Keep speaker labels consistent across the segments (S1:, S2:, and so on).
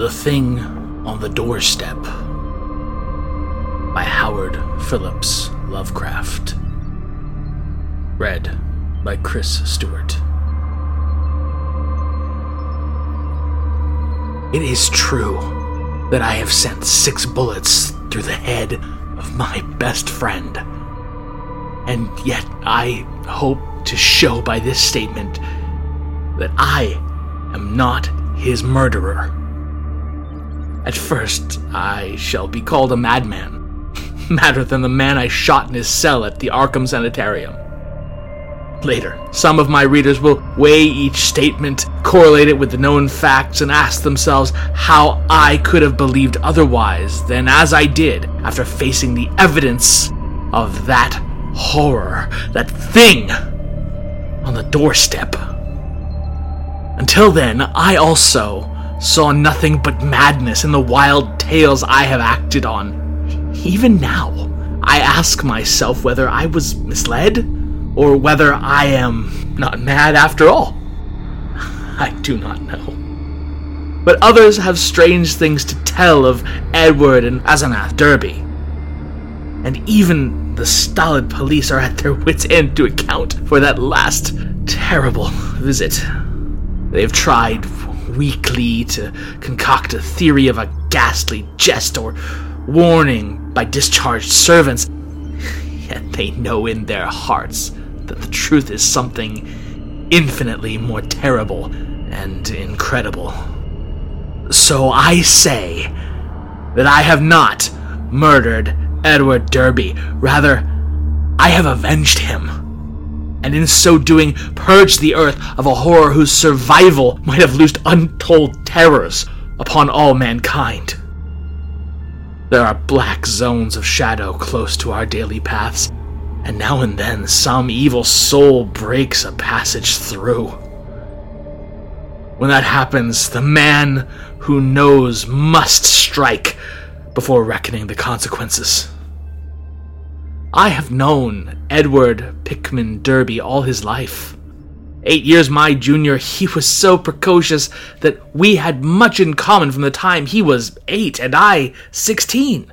S1: The Thing on the Doorstep by Howard Phillips Lovecraft. Read by Chris Stewart. It is true that I have sent six bullets through the head of my best friend. And yet I hope to show by this statement that I am not his murderer. At first, I shall be called a madman, madder than the man I shot in his cell at the Arkham Sanitarium. Later, some of my readers will weigh each statement, correlate it with the known facts, and ask themselves how I could have believed otherwise than as I did after facing the evidence of that horror, that thing on the doorstep. Until then, I also saw nothing but madness in the wild tales I have acted on. Even now, I ask myself whether I was misled or whether I am not mad after all. I do not know. But others have strange things to tell of Edward and Asenath Derby. And even the stolid police are at their wits' end to account for that last terrible visit. They have tried weakly to concoct a theory of a ghastly jest or warning by discharged servants, yet they know in their hearts that the truth is something infinitely more terrible and incredible. So I say that I have not murdered Edward Derby. Rather, I have avenged him. And in so doing, purge the earth of a horror whose survival might have loosed untold terrors upon all mankind. There are black zones of shadow close to our daily paths, and now and then some evil soul breaks a passage through. When that happens, the man who knows must strike before reckoning the consequences. I have known Edward Pickman Derby all his life. Eight years my junior, he was so precocious that we had much in common from the time he was eight and I sixteen.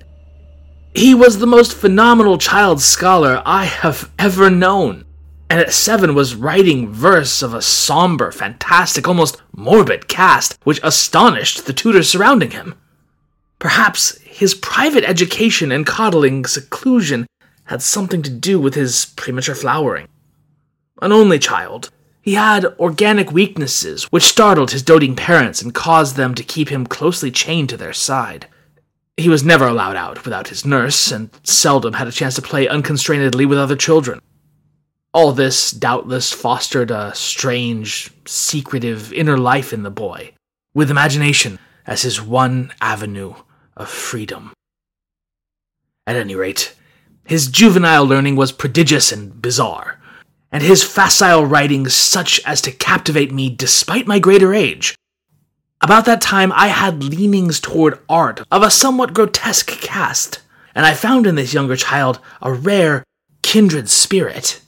S1: He was the most phenomenal child scholar I have ever known, and at seven was writing verse of a somber, fantastic, almost morbid cast which astonished the tutors surrounding him. Perhaps his private education and coddling seclusion had something to do with his premature flowering. An only child, he had organic weaknesses which startled his doting parents and caused them to keep him closely chained to their side. He was never allowed out without his nurse, and seldom had a chance to play unconstrainedly with other children. All this doubtless fostered a strange, secretive inner life in the boy, with imagination as his one avenue of freedom. At any rate, his juvenile learning was prodigious and bizarre, and his facile writing such as to captivate me despite my greater age. About that time, I had leanings toward art of a somewhat grotesque cast, and I found in this younger child a rare, kindred spirit.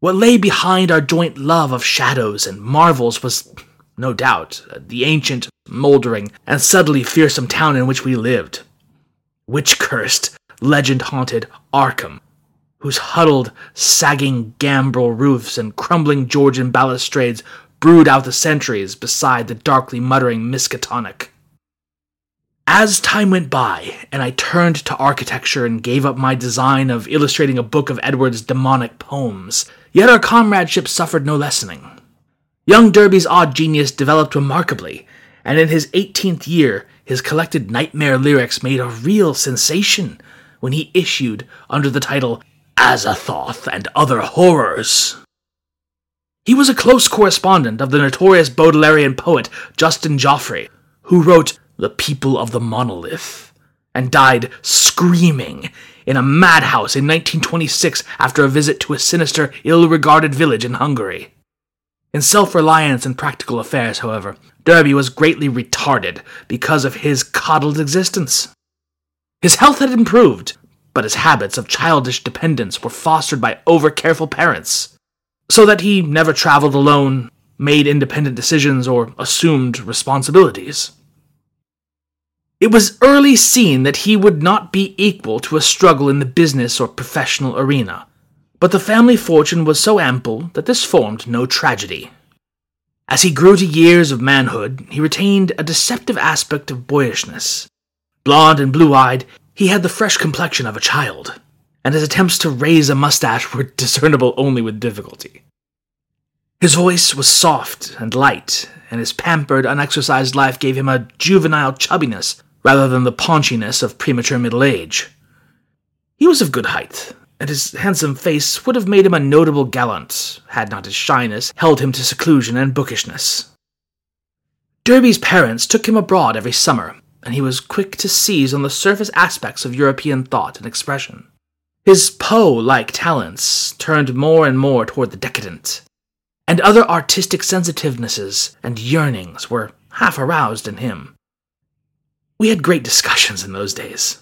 S1: What lay behind our joint love of shadows and marvels was, no doubt, the ancient, moldering, and subtly fearsome town in which we lived. Witch cursed, legend haunted Arkham, whose huddled, sagging gambrel roofs and crumbling Georgian balustrades brood out the centuries beside the darkly muttering Miskatonic. As time went by, and I turned to architecture and gave up my design of illustrating a book of Edward's demonic poems, yet our comradeship suffered no lessening. Young Derby's odd genius developed remarkably, and in his 18th year, his collected nightmare lyrics made a real sensation when he issued under the title Azathoth and Other Horrors. He was a close correspondent of the notorious Baudelarian poet Justin Geoffrey, who wrote The People of the Monolith, and died screaming in a madhouse in 1926 after a visit to a sinister, ill regarded village in Hungary. In self reliance and practical affairs, however, Derby was greatly retarded because of his coddled existence. His health had improved, but his habits of childish dependence were fostered by over careful parents, so that he never traveled alone, made independent decisions, or assumed responsibilities. It was early seen that he would not be equal to a struggle in the business or professional arena, but the family fortune was so ample that this formed no tragedy. As he grew to years of manhood, he retained a deceptive aspect of boyishness. Blond and blue eyed, he had the fresh complexion of a child, and his attempts to raise a mustache were discernible only with difficulty. His voice was soft and light, and his pampered, unexercised life gave him a juvenile chubbiness rather than the paunchiness of premature middle age. He was of good height, and his handsome face would have made him a notable gallant, had not his shyness held him to seclusion and bookishness. Derby's parents took him abroad every summer, and he was quick to seize on the surface aspects of European thought and expression. His Poe like talents turned more and more toward the decadent, and other artistic sensitivenesses and yearnings were half aroused in him. We had great discussions in those days.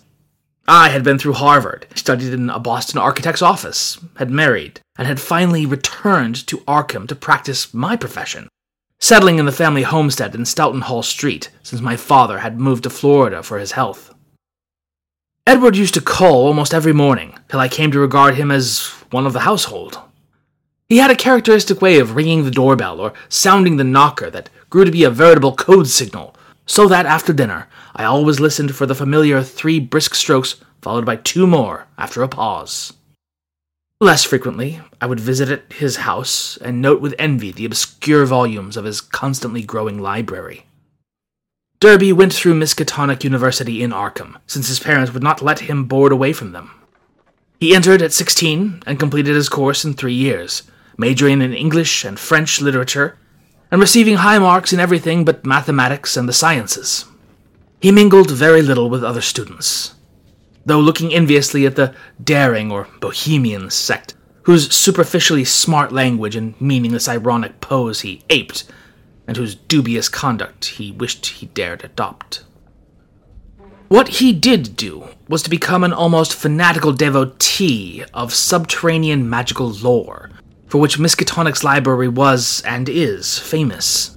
S1: I had been through Harvard, studied in a Boston architect's office, had married, and had finally returned to Arkham to practice my profession, settling in the family homestead in Saltonstall Street since my father had moved to Florida for his health. Edward used to call almost every morning, till I came to regard him as one of the household. He had a characteristic way of ringing the doorbell or sounding the knocker that grew to be a veritable code signal so that after dinner I always listened for the familiar three brisk strokes followed by two more after a pause. Less frequently, I would visit at his house and note with envy the obscure volumes of his constantly growing library. Derby went through Miskatonic University in Arkham, since his parents would not let him board away from them. He entered at 16 and completed his course in three years, majoring in English and French literature and receiving high marks in everything but mathematics and the sciences. He mingled very little with other students, though looking enviously at the daring or bohemian sect, whose superficially smart language and meaningless ironic pose he aped, and whose dubious conduct he wished he dared adopt. What he did do was to become an almost fanatical devotee of subterranean magical lore, for which Miskatonic's library was, and is, famous.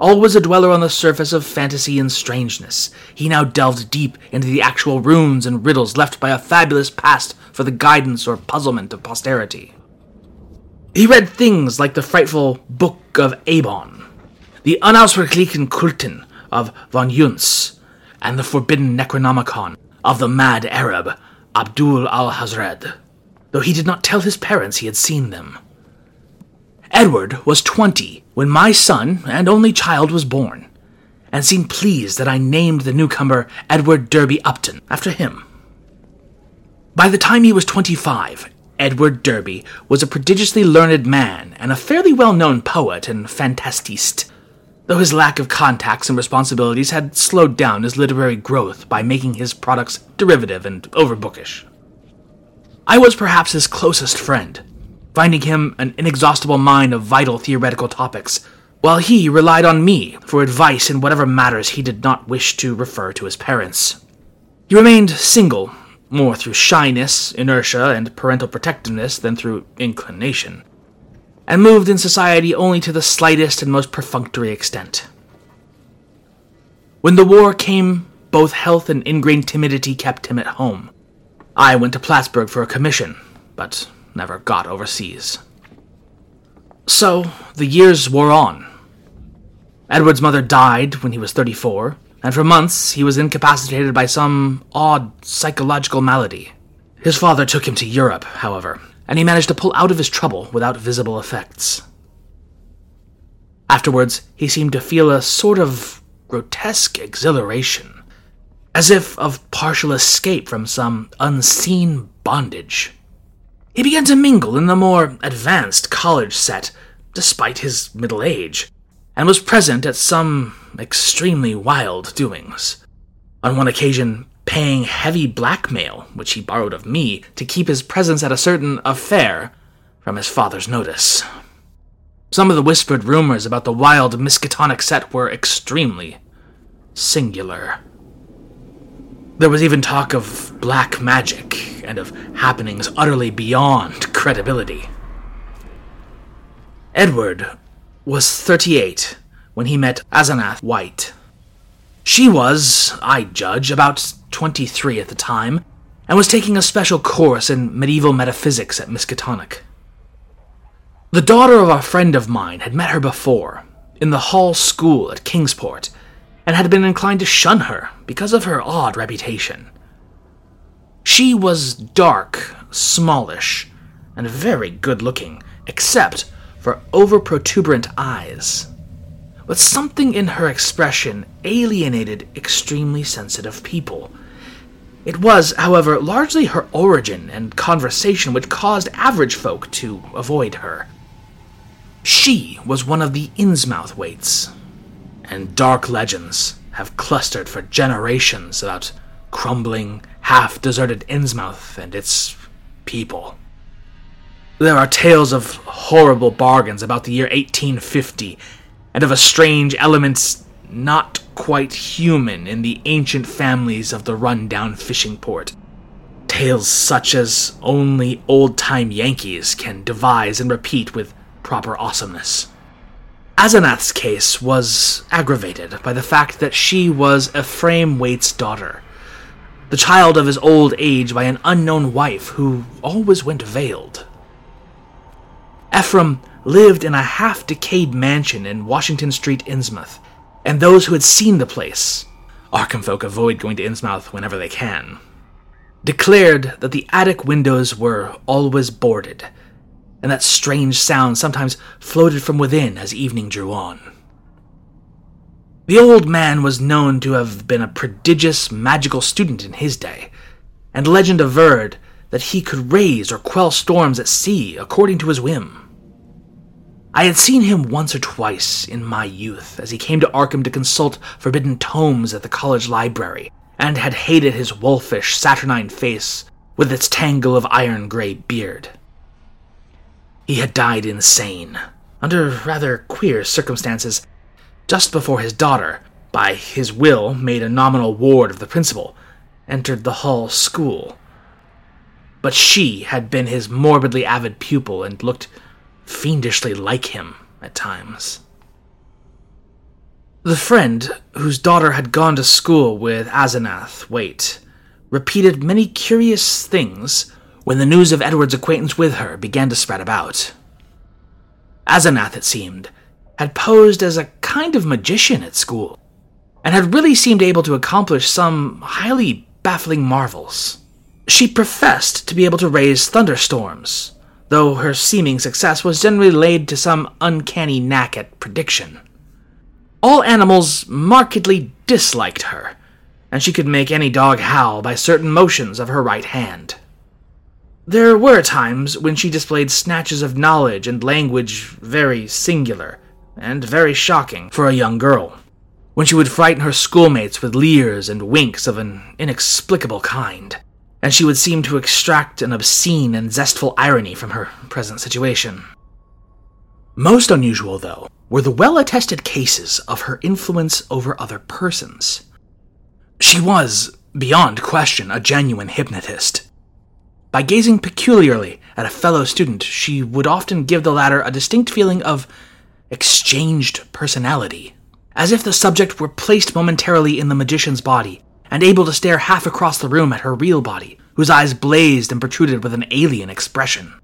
S1: Always a dweller on the surface of fantasy and strangeness, he now delved deep into the actual runes and riddles left by a fabulous past for the guidance or puzzlement of posterity. He read things like the frightful Book of Eibon, the Unaussprechlichen Kulten of von Junzt, and the forbidden Necronomicon of the mad Arab Abdul Alhazred, though he did not tell his parents he had seen them. Edward was twenty when my son and only child was born, and seemed pleased that I named the newcomer Edward Derby Upton after him. By the time he was twenty five, Edward Derby was a prodigiously learned man and a fairly well known poet and fantastiste, though his lack of contacts and responsibilities had slowed down his literary growth by making his products derivative and overbookish. I was perhaps his closest friend, finding him an inexhaustible mine of vital theoretical topics, while he relied on me for advice in whatever matters he did not wish to refer to his parents. He remained single, more through shyness, inertia, and parental protectiveness than through inclination, and moved in society only to the slightest and most perfunctory extent. When the war came, both health and ingrained timidity kept him at home. I went to Plattsburgh for a commission, but never got overseas. So, the years wore on. Edward's mother died when he was 34, and for months he was incapacitated by some odd psychological malady. His father took him to Europe, however, and he managed to pull out of his trouble without visible effects. Afterwards, he seemed to feel a sort of grotesque exhilaration, as if of partial escape from some unseen bondage. He began to mingle in the more advanced college set, despite his middle age, and was present at some extremely wild doings. On one occasion, paying heavy blackmail, which he borrowed of me, to keep his presence at a certain affair from his father's notice. Some of the whispered rumors about the wild Miskatonic set were extremely singular. There was even talk of black magic and of happenings utterly beyond credibility. Edward was 38 when he met Asenath White. She was, I judge, about 23 at the time, and was taking a special course in medieval metaphysics at Miskatonic. The daughter of a friend of mine had met her before, in the Hall School at Kingsport, and had been inclined to shun her because of her odd reputation. She was dark, smallish, and very good looking, except for over protuberant eyes. But something in her expression alienated extremely sensitive people. It was, however, largely her origin and conversation which caused average folk to avoid her. She was one of the Innsmouth Waites, and dark legends have clustered for generations about crumbling, half deserted Innsmouth and its people. There are tales of horrible bargains about the year 1850, and of a strange element not quite human in the ancient families of the run-down fishing port. Tales such as only old-time Yankees can devise and repeat with proper awesomeness. Asenath's case was aggravated by the fact that she was Ephraim Waite's daughter, the child of his old age by an unknown wife who always went veiled. Ephraim lived in a half decayed mansion in Washington Street, Innsmouth, and those who had seen the place Arkham folk avoid going to Innsmouth whenever they can declared that the attic windows were always boarded, and that strange sound sometimes floated from within as evening drew on. The old man was known to have been a prodigious magical student in his day, and legend averred that he could raise or quell storms at sea according to his whim. I had seen him once or twice in my youth as he came to Arkham to consult forbidden tomes at the college library, and had hated his wolfish, saturnine face with its tangle of iron gray beard. He had died insane, under rather queer circumstances, just before his daughter, by his will made a nominal ward of the principal, entered the Hall School. But she had been his morbidly avid pupil and looked fiendishly like him at times. The friend, whose daughter had gone to school with Asenath Waite, repeated many curious things when the news of Edward's acquaintance with her began to spread about. Asenath, it seemed, had posed as a kind of magician at school, and had really seemed able to accomplish some highly baffling marvels. She professed to be able to raise thunderstorms, though her seeming success was generally laid to some uncanny knack at prediction. All animals markedly disliked her, and she could make any dog howl by certain motions of her right hand. There were times when she displayed snatches of knowledge and language very singular, and very shocking for a young girl, when she would frighten her schoolmates with leers and winks of an inexplicable kind and she would seem to extract an obscene and zestful irony from her present situation. Most unusual, though, were the well attested cases of her influence over other persons. She was, beyond question, a genuine hypnotist. By gazing peculiarly at a fellow student, she would often give the latter a distinct feeling of exchanged personality, as if the subject were placed momentarily in the magician's body and able to stare half across the room at her real body, whose eyes blazed and protruded with an alien expression.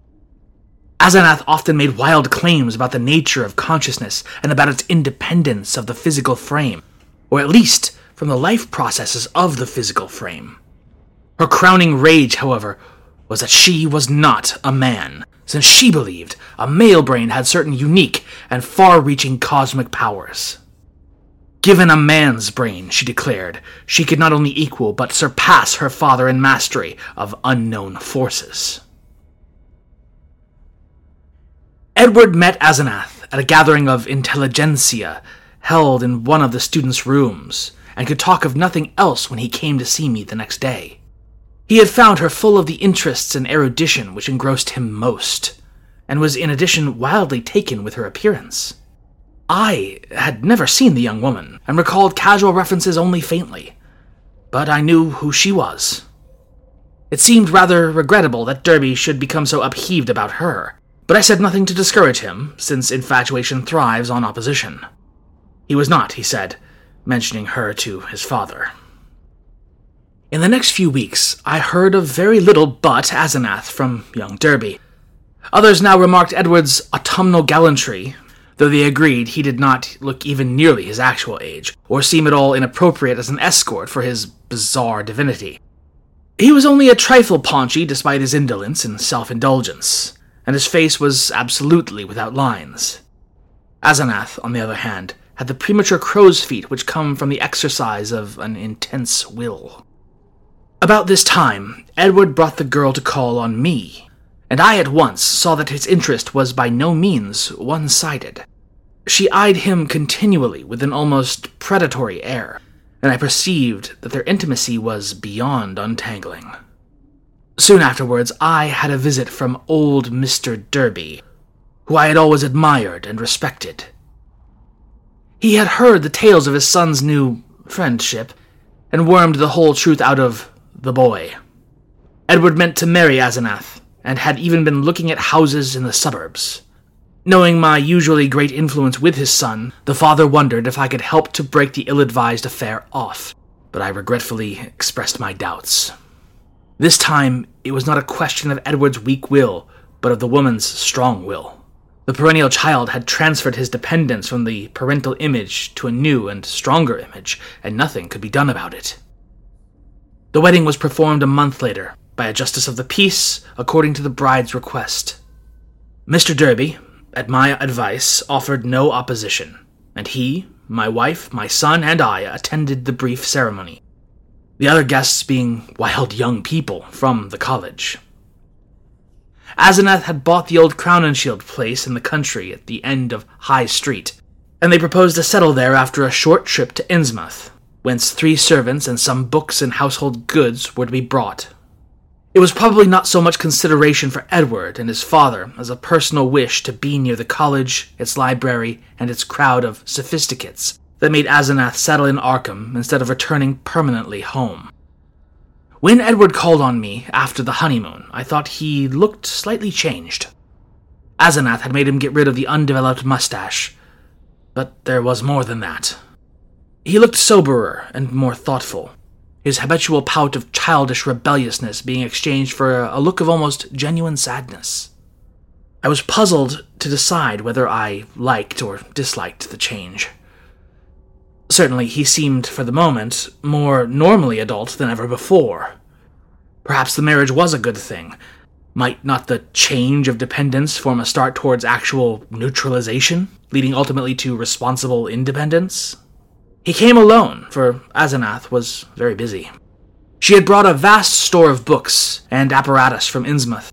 S1: Asenath often made wild claims about the nature of consciousness and about its independence of the physical frame, or at least from the life processes of the physical frame. Her crowning rage, however, was that she was not a man, since she believed a male brain had certain unique and far reaching cosmic powers. Given a man's brain, she declared, she could not only equal but surpass her father in mastery of unknown forces. Edward met Asenath at a gathering of intelligentsia held in one of the students' rooms, and could talk of nothing else when he came to see me the next day. He had found her full of the interests and erudition which engrossed him most, and was in addition wildly taken with her appearance. I had never seen the young woman, and recalled casual references only faintly, but I knew who she was. It seemed rather regrettable that Derby should become so upheaved about her, but I said nothing to discourage him, since infatuation thrives on opposition. He was not, he said, mentioning her to his father. In the next few weeks, I heard of very little but Asenath from young Derby. Others now remarked Edward's autumnal gallantry, though they agreed he did not look even nearly his actual age, or seem at all inappropriate as an escort for his bizarre divinity. He was only a trifle paunchy despite his indolence and self indulgence, and his face was absolutely without lines. Asenath, on the other hand, had the premature crow's feet which come from the exercise of an intense will. About this time, Edward brought the girl to call on me, and I at once saw that his interest was by no means one sided. She eyed him continually with an almost predatory air, and I perceived that their intimacy was beyond untangling. Soon afterwards, I had a visit from old Mr. Derby, who I had always admired and respected. He had heard the tales of his son's new friendship, and wormed the whole truth out of the boy. Edward meant to marry Asenath, and had even been looking at houses in the suburbs. Knowing my usually great influence with his son, the father wondered if I could help to break the ill advised affair off, but I regretfully expressed my doubts. This time, it was not a question of Edward's weak will, but of the woman's strong will. The perennial child had transferred his dependence from the parental image to a new and stronger image, and nothing could be done about it. The wedding was performed a month later by a justice of the peace according to the bride's request. Mr. Derby, at my advice, offered no opposition, and he, my wife, my son, and I attended the brief ceremony, the other guests being wild young people from the college. Asenath had bought the old Crowninshield place in the country at the end of High Street, and they proposed to settle there after a short trip to Innsmouth, whence three servants and some books and household goods were to be brought. It was probably not so much consideration for Edward and his father as a personal wish to be near the college, its library, and its crowd of sophisticates that made Asenath settle in Arkham instead of returning permanently home. When Edward called on me after the honeymoon, I thought he looked slightly changed. Asenath had made him get rid of the undeveloped mustache, but there was more than that. He looked soberer and more thoughtful, his habitual pout of childish rebelliousness being exchanged for a look of almost genuine sadness. I was puzzled to decide whether I liked or disliked the change. Certainly, he seemed, for the moment, more normally adult than ever before. Perhaps the marriage was a good thing. Might not the change of dependence form a start towards actual neutralization, leading ultimately to responsible independence? He came alone, for Asenath was very busy. She had brought a vast store of books and apparatus from Innsmouth.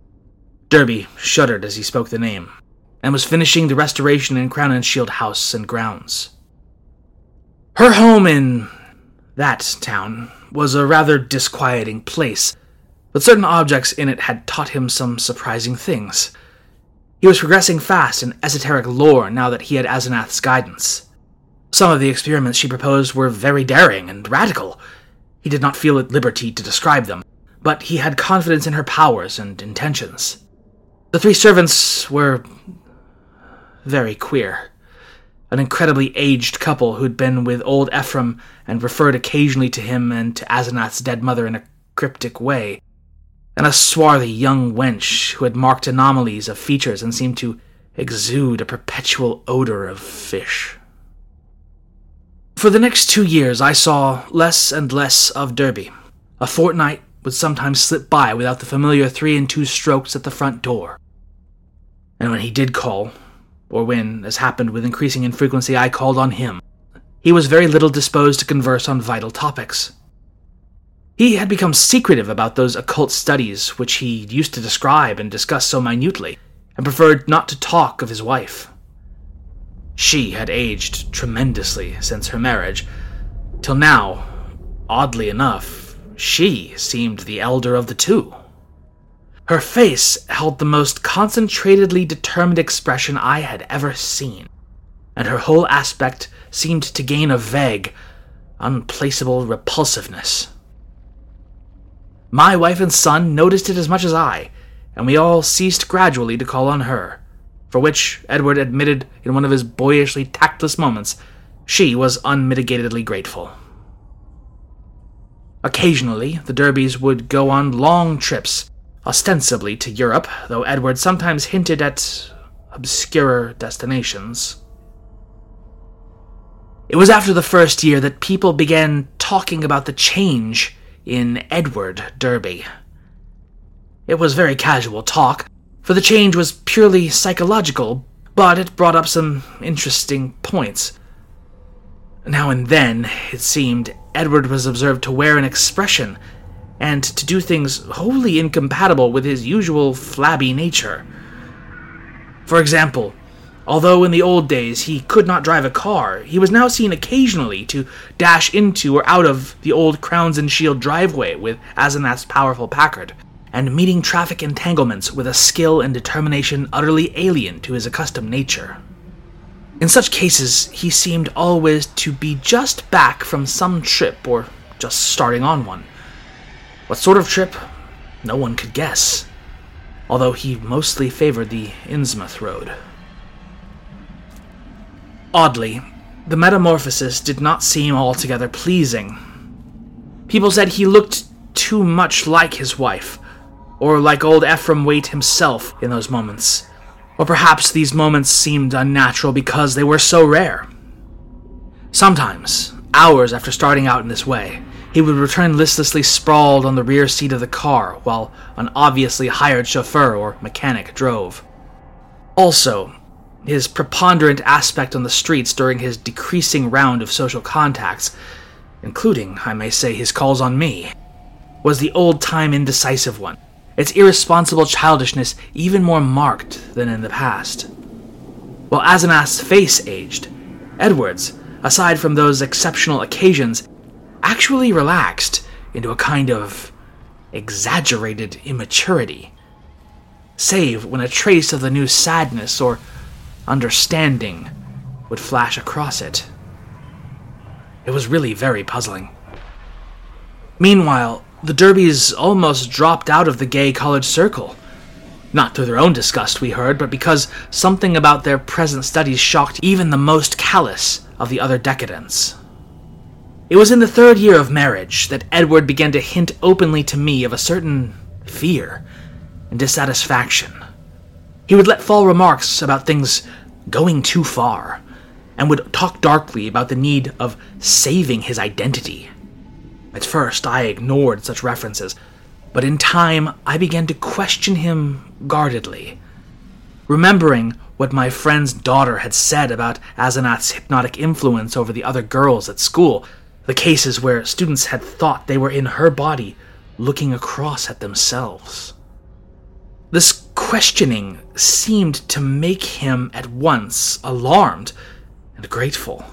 S1: Derby shuddered as he spoke the name, and was finishing the restoration in Crowninshield house and grounds. Her home in that town was a rather disquieting place, but certain objects in it had taught him some surprising things. He was progressing fast in esoteric lore now that he had Asenath's guidance. Some of the experiments she proposed were very daring and radical. He did not feel at liberty to describe them, but he had confidence in her powers and intentions. The three servants were very queer an incredibly aged couple who'd been with old Ephraim and referred occasionally to him and to Asenath's dead mother in a cryptic way, and a swarthy young wench who had marked anomalies of features and seemed to exude a perpetual odor of fish. For the next two years, I saw less and less of Derby. A fortnight would sometimes slip by without the familiar three and two strokes at the front door. And when he did call, or when, as happened with increasing infrequency, I called on him. He was very little disposed to converse on vital topics. He had become secretive about those occult studies which he used to describe and discuss so minutely, and preferred not to talk of his wife. She had aged tremendously since her marriage, till now, oddly enough, she seemed the elder of the two. Her face held the most concentratedly determined expression I had ever seen, and her whole aspect seemed to gain a vague, unplaceable repulsiveness. My wife and son noticed it as much as I, and we all ceased gradually to call on her, for which Edward admitted in one of his boyishly tactless moments She was unmitigatedly grateful. Occasionally, the Derbys would go on long trips, ostensibly to Europe, though Edward sometimes hinted at obscurer destinations. It was after the first year that people began talking about the change in Edward Derby. It was very casual talk, for the change was purely psychological, but it brought up some interesting points. Now and then, it seemed, Edward was observed to wear an expression and to do things wholly incompatible with his usual flabby nature. For example, although in the old days he could not drive a car, he was now seen occasionally to dash into or out of the old Crowninshield driveway with Asenath's powerful Packard, and meeting traffic entanglements with a skill and determination utterly alien to his accustomed nature. In such cases, he seemed always to be just back from some trip or just starting on one. What sort of trip? No one could guess, although he mostly favored the Innsmouth road. Oddly, the metamorphosis did not seem altogether pleasing. People said he looked too much like his wife, or like old Ephraim Waite himself in those moments. Or perhaps these moments seemed unnatural because they were so rare. Sometimes, hours after starting out in this way, he would return listlessly sprawled on the rear seat of the car while an obviously hired chauffeur or mechanic drove. Also, his preponderant aspect on the streets during his decreasing round of social contacts, including, I may say, his calls on me, was the old time indecisive one, its irresponsible childishness even more marked than in the past. While Asenath's face aged, Edward's, aside from those exceptional occasions, actually relaxed into a kind of exaggerated immaturity, save when a trace of the new sadness or understanding would flash across it. It was really very puzzling. Meanwhile, the Derbys almost dropped out of the gay college circle. Not through their own disgust, we heard, but because something about their present studies shocked even the most callous of the other decadents. It was in the third year of marriage that Edward began to hint openly to me of a certain fear and dissatisfaction. He would let fall remarks about things going too far, and would talk darkly about the need of saving his identity. At first, I ignored such references, but in time I began to question him guardedly. Remembering what my friend's daughter had said about Asenath's hypnotic influence over the other girls at school, the cases where students had thought they were in her body looking across at themselves. This questioning seemed to make him at once alarmed and grateful,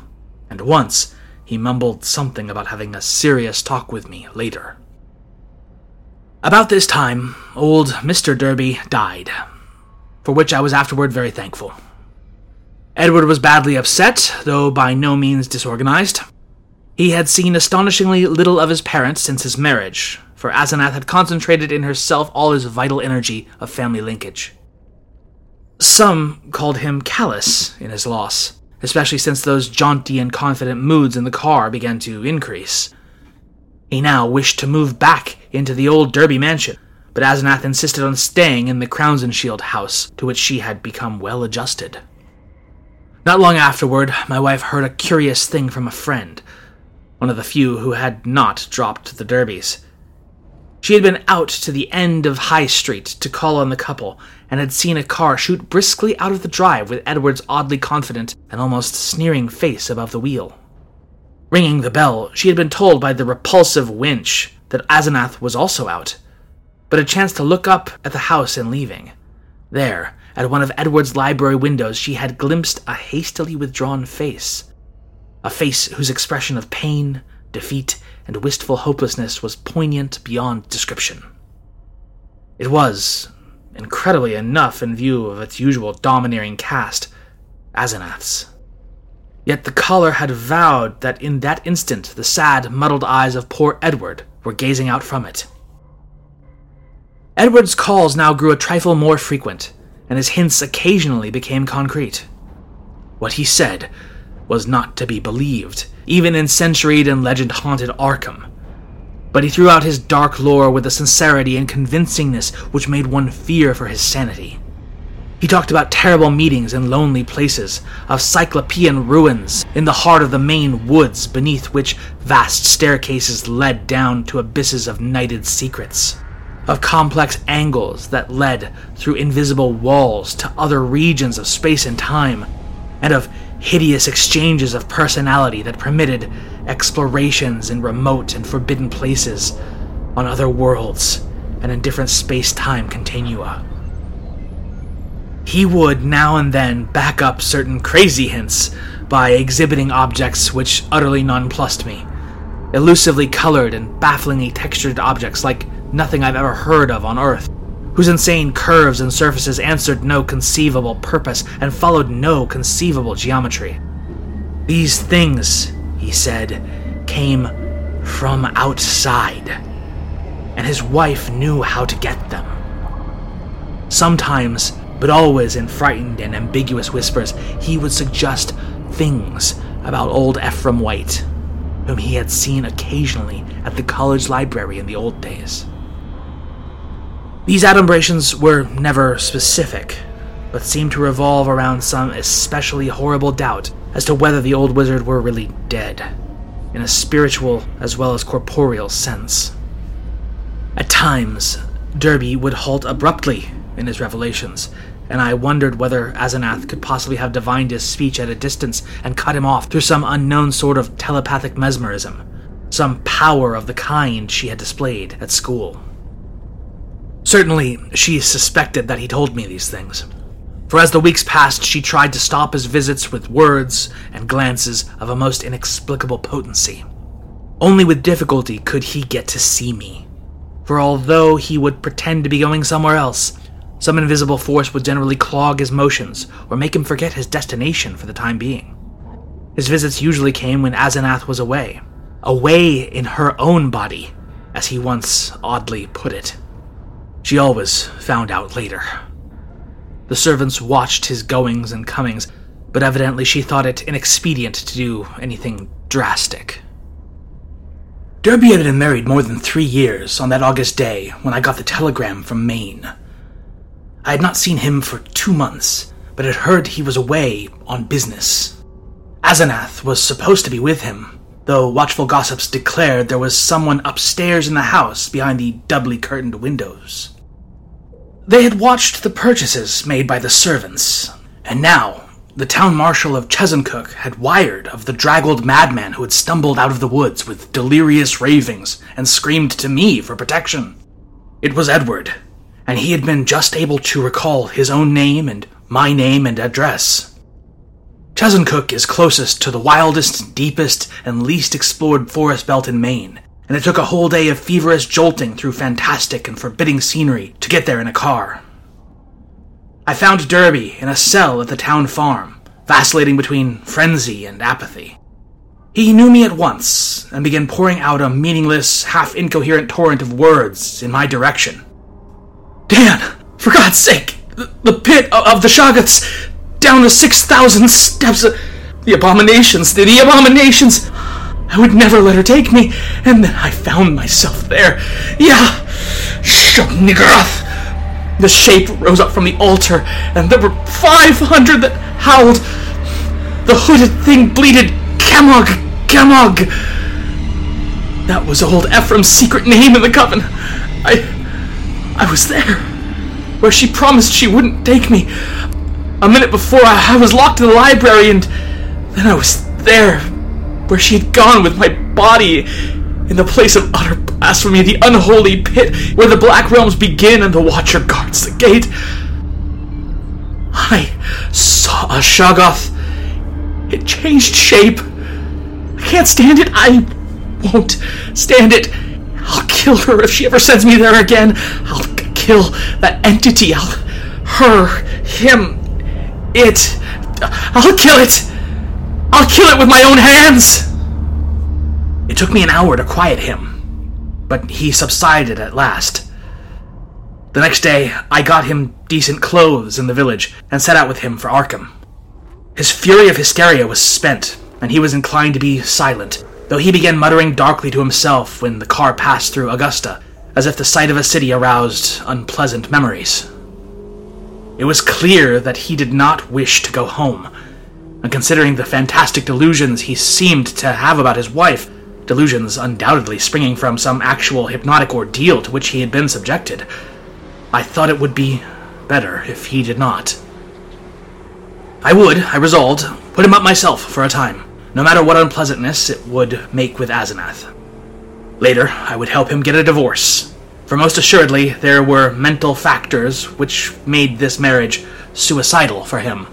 S1: and once he mumbled something about having a serious talk with me later. About this time, old Mr. Derby died, for which I was afterward very thankful. Edward was badly upset, though by no means disorganized. He had seen astonishingly little of his parents since his marriage, for Asenath had concentrated in herself all his vital energy of family linkage. Some called him callous in his loss, especially since those jaunty and confident moods in the car began to increase. He now wished to move back into the old Derby mansion, but Asenath insisted on staying in the Crowninshield house, to which she had become well adjusted. Not long afterward, my wife heard a curious thing from a friend, one of the few who had not dropped the Derbys. She had been out to the end of High Street to call on the couple, and had seen a car shoot briskly out of the drive with Edward's oddly confident and almost sneering face above the wheel. Ringing the bell, she had been told by the repulsive winch that Asenath was also out, but a chance to look up at the house in leaving. There, at one of Edward's library windows, she had glimpsed a hastily withdrawn face. A face whose expression of pain, defeat, and wistful hopelessness was poignant beyond description. It was, incredibly enough in view of its usual domineering cast, Asenath's. Yet the caller had vowed that in that instant the sad, muddled eyes of poor Edward were gazing out from it. Edward's calls now grew a trifle more frequent, and his hints occasionally became concrete. What he said was not to be believed, even in centuried and legend haunted Arkham. But he threw out his dark lore with a sincerity and convincingness which made one fear for his sanity. He talked about terrible meetings in lonely places, of cyclopean ruins in the heart of the Maine woods beneath which vast staircases led down to abysses of nighted secrets, of complex angles that led through invisible walls to other regions of space and time, and of hideous exchanges of personality that permitted explorations in remote and forbidden places, on other worlds, and in different space time continua. He would now and then back up certain crazy hints by exhibiting objects which utterly nonplussed me. Elusively colored and bafflingly textured objects like nothing I've ever heard of on Earth, whose insane curves and surfaces answered no conceivable purpose and followed no conceivable geometry. These things, he said, came from outside, and his wife knew how to get them. Sometimes, but always in frightened and ambiguous whispers, he would suggest things about old Ephraim White, whom he had seen occasionally at the college library in the old days. These adumbrations were never specific, but seemed to revolve around some especially horrible doubt as to whether the old wizard were really dead, in a spiritual as well as corporeal sense. At times, Derby would halt abruptly in his revelations, and I wondered whether Asenath could possibly have divined his speech at a distance and cut him off through some unknown sort of telepathic mesmerism, some power of the kind she had displayed at school. Certainly, she suspected that he told me these things. For as the weeks passed, she tried to stop his visits with words and glances of a most inexplicable potency. Only with difficulty could he get to see me. For although he would pretend to be going somewhere else, some invisible force would generally clog his motions or make him forget his destination for the time being. His visits usually came when Asenath was away. Away in her own body, as he once oddly put it. She always found out later. The servants watched his goings and comings, but evidently she thought it inexpedient to do anything drastic. Derby had been married more than three years on that August day when I got the telegram from Maine. I had not seen him for two months, but had heard he was away on business. Asenath was supposed to be with him, though watchful gossips declared there was someone upstairs in the house behind the doubly curtained windows. They had watched the purchases made by the servants, and now the town marshal of Chesuncook had wired of the draggled madman who had stumbled out of the woods with delirious ravings and screamed to me for protection. It was Edward, and he had been just able to recall his own name and my name and address. Chesuncook is closest to the wildest, deepest, and least explored forest belt in Maine, and it took a whole day of feverish jolting through fantastic and forbidding scenery to get there in a car. I found Derby in a cell at the town farm, vacillating between frenzy and apathy. He knew me at once and began pouring out a meaningless, half incoherent torrent of words in my direction. Dan, for God's sake, the, the pit of the Shoggoths, down the 6,000 steps. The abominations, the, the abominations. I would never let her take me, and then I found myself there. Yeah, Shub-Niggurath. The shape rose up from the altar, and there were 500 that howled. The hooded thing bleated, Kamog, Kamog. That was old Ephraim's secret name in the coven. I. I was there, where she promised she wouldn't take me. A minute before, I, I was locked in the library, and then I was there, where she had gone with my body, in the place of utter blasphemy, the unholy pit where the black realms begin and the Watcher guards the gate. I saw a Shoggoth. It changed shape. I can't stand it. I won't stand it. I'll kill her if she ever sends me there again. I'll kill that entity. I'll her, him, it. I'll kill it. I'll kill it with my own hands. It took me an hour to quiet him, but he subsided at last. The next day, I got him decent clothes in the village and set out with him for Arkham. His fury of hysteria was spent, and he was inclined to be silent, though he began muttering darkly to himself when the car passed through Augusta, as if the sight of a city aroused unpleasant memories. It was clear that he did not wish to go home, and considering the fantastic delusions he seemed to have about his wife, delusions undoubtedly springing from some actual hypnotic ordeal to which he had been subjected, I thought it would be better if he did not. I would, I resolved, put him up myself for a time, no matter what unpleasantness it would make with Asenath. Later, I would help him get a divorce, for most assuredly there were mental factors which made this marriage suicidal for him.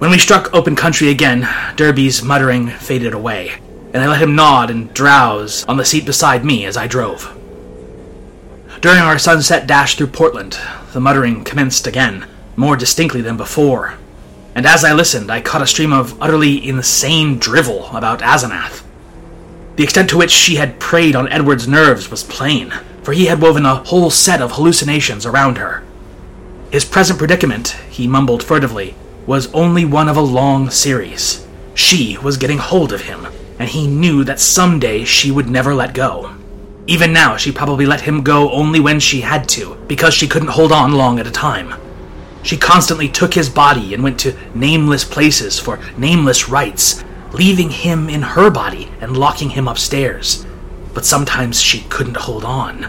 S1: When we struck open country again, Derby's muttering faded away, and I let him nod and drowse on the seat beside me as I drove. During our sunset dash through Portland, the muttering commenced again, more distinctly than before, and as I listened, I caught a stream of utterly insane drivel about Asenath. The extent to which she had preyed on Edward's nerves was plain, for he had woven a whole set of hallucinations around her. His present predicament, he mumbled furtively, was only one of a long series. She was getting hold of him, and he knew that someday she would never let go. Even now, she probably let him go only when she had to, because she couldn't hold on long at a time. She constantly took his body and went to nameless places for nameless rites, leaving him in her body and locking him upstairs. But sometimes she couldn't hold on,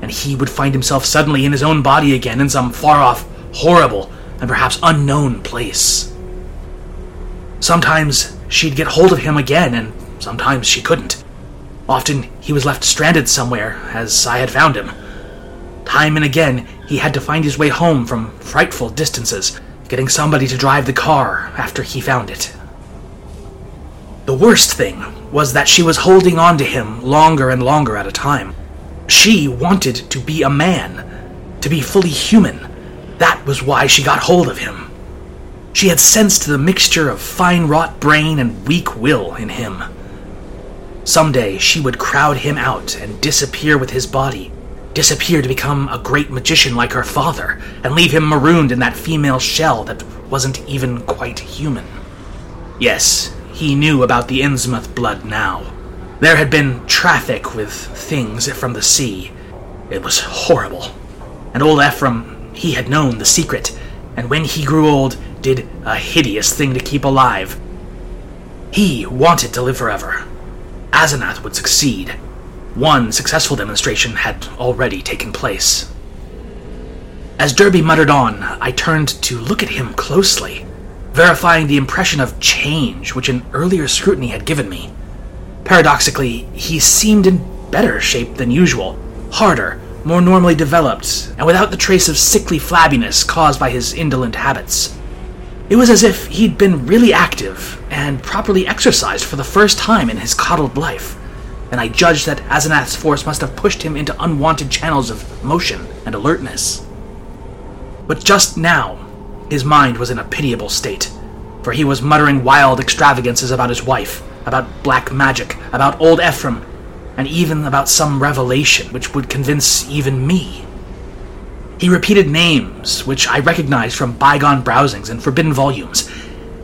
S1: and he would find himself suddenly in his own body again in some far off, horrible, and perhaps unknown place. Sometimes she'd get hold of him again, and sometimes she couldn't. Often he was left stranded somewhere, as I had found him. Time and again, he had to find his way home from frightful distances, getting somebody to drive the car after he found it. The worst thing was that she was holding on to him longer and longer at a time. She wanted to be a man, to be fully human. That was why she got hold of him. She had sensed the mixture of fine wrought brain and weak will in him. Someday she would crowd him out and disappear with his body, disappear to become a great magician like her father, and leave him marooned in that female shell that wasn't even quite human. Yes, he knew about the Innsmouth blood now. There had been traffic with things from the sea. It was horrible. And old Ephraim, he had known the secret, and when he grew old, did a hideous thing to keep alive. He wanted to live forever. Asenath would succeed. One successful demonstration had already taken place. As Derby muttered on, I turned to look at him closely verifying the impression of change which an earlier scrutiny had given me. Paradoxically, he seemed in better shape than usual, harder, more normally developed, and without the trace of sickly flabbiness caused by his indolent habits. It was as if he'd been really active and properly exercised for the first time in his coddled life, and I judged that Asenath's force must have pushed him into unwanted channels of motion and alertness. But just now, his mind was in a pitiable state, for he was muttering wild extravagances about his wife, about black magic, about old Ephraim, and even about some revelation which would convince even me. He repeated names which I recognized from bygone browsings and forbidden volumes,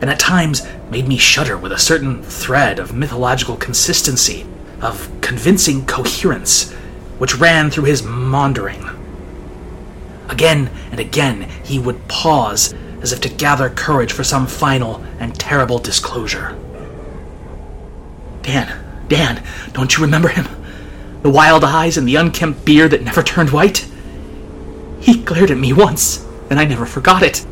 S1: and at times made me shudder with a certain thread of mythological consistency, of convincing coherence, which ran through his maundering. Again and again he would pause as if to gather courage for some final and terrible disclosure. Dan, Dan, don't you remember him? The wild eyes and the unkempt beard that never turned white? He glared at me once, and I never forgot it.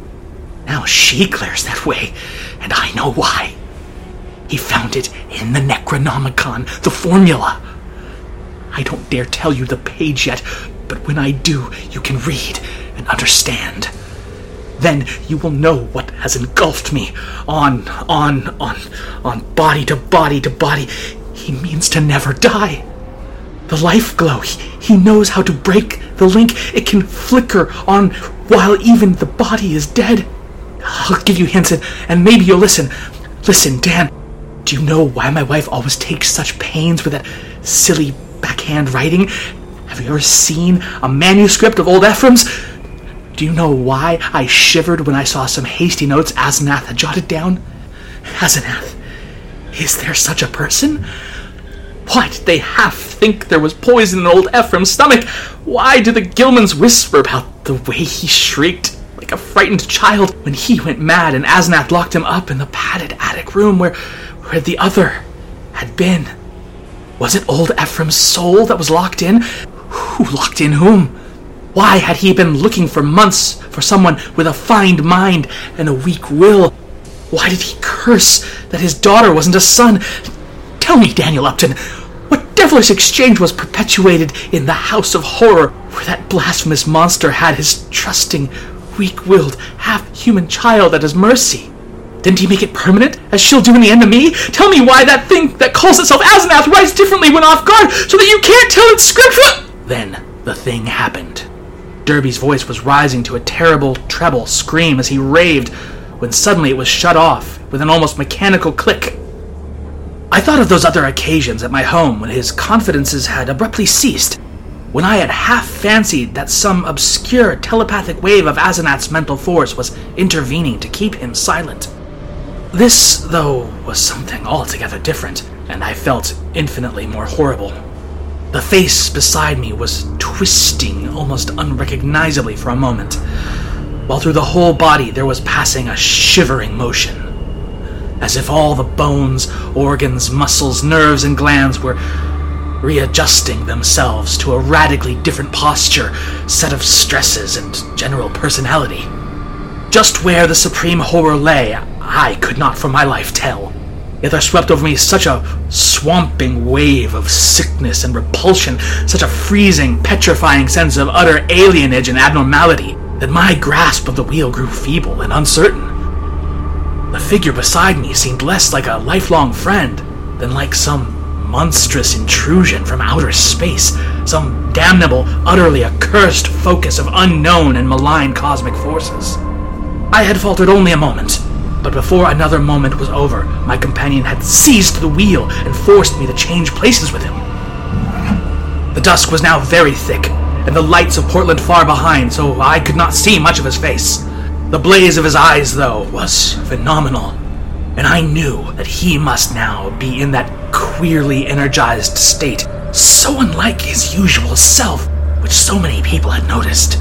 S1: Now she glares that way, and I know why. He found it in the Necronomicon, the formula. I don't dare tell you the page yet, but when I do, you can read and understand. Then you will know what has engulfed me. On, on, on, on, body to body to body. He means to never die. The life glow, he, he knows how to break the link. It can flicker on while even the body is dead. I'll give you hints and, and maybe you'll listen. Listen, Dan, do you know why my wife always takes such pains with that silly backhand writing? Have you ever seen a manuscript of old Ephraim's? Do you know why I shivered when I saw some hasty notes Asenath had jotted down? Asenath, is there such a person? Why did they half think there was poison in old Ephraim's stomach? Why did the Gilmans whisper about the way he shrieked like a frightened child when he went mad and Asenath locked him up in the padded attic room where, where the other had been? Was it old Ephraim's soul that was locked in? Who locked in whom? Why had he been looking for months for someone with a fine mind and a weak will? Why did he curse that his daughter wasn't a son? Tell me, Daniel Upton, what devilish exchange was perpetuated in the house of horror where that blasphemous monster had his trusting, weak willed, half human child at his mercy? Didn't he make it permanent, as she'll do in the end to me? Tell me why that thing that calls itself Asenath writes differently when off guard, so that you can't tell it's scripture. Then the thing happened. Derby's voice was rising to a terrible treble scream as he raved, when suddenly it was shut off with an almost mechanical click. I thought of those other occasions at my home when his confidences had abruptly ceased, when I had half fancied that some obscure telepathic wave of Asenath's mental force was intervening to keep him silent. This, though, was something altogether different, and I felt infinitely more horrible. The face beside me was twisting almost unrecognizably for a moment, while through the whole body there was passing a shivering motion, as if all the bones, organs, muscles, nerves, and glands were readjusting themselves to a radically different posture, set of stresses, and general personality. Just where the supreme horror lay, I could not for my life tell. Yet there swept over me such a swamping wave of sickness and repulsion, such a freezing, petrifying sense of utter alienage and abnormality, that my grasp of the wheel grew feeble and uncertain. The figure beside me seemed less like a lifelong friend than like some monstrous intrusion from outer space, some damnable, utterly accursed focus of unknown and malign cosmic forces. I had faltered only a moment, but before another moment was over, my companion had seized the wheel and forced me to change places with him. The dusk was now very thick, and the lights of Portland far behind, so I could not see much of his face. The blaze of his eyes, though, was phenomenal, and I knew that he must now be in that queerly energized state, so unlike his usual self, which so many people had noticed.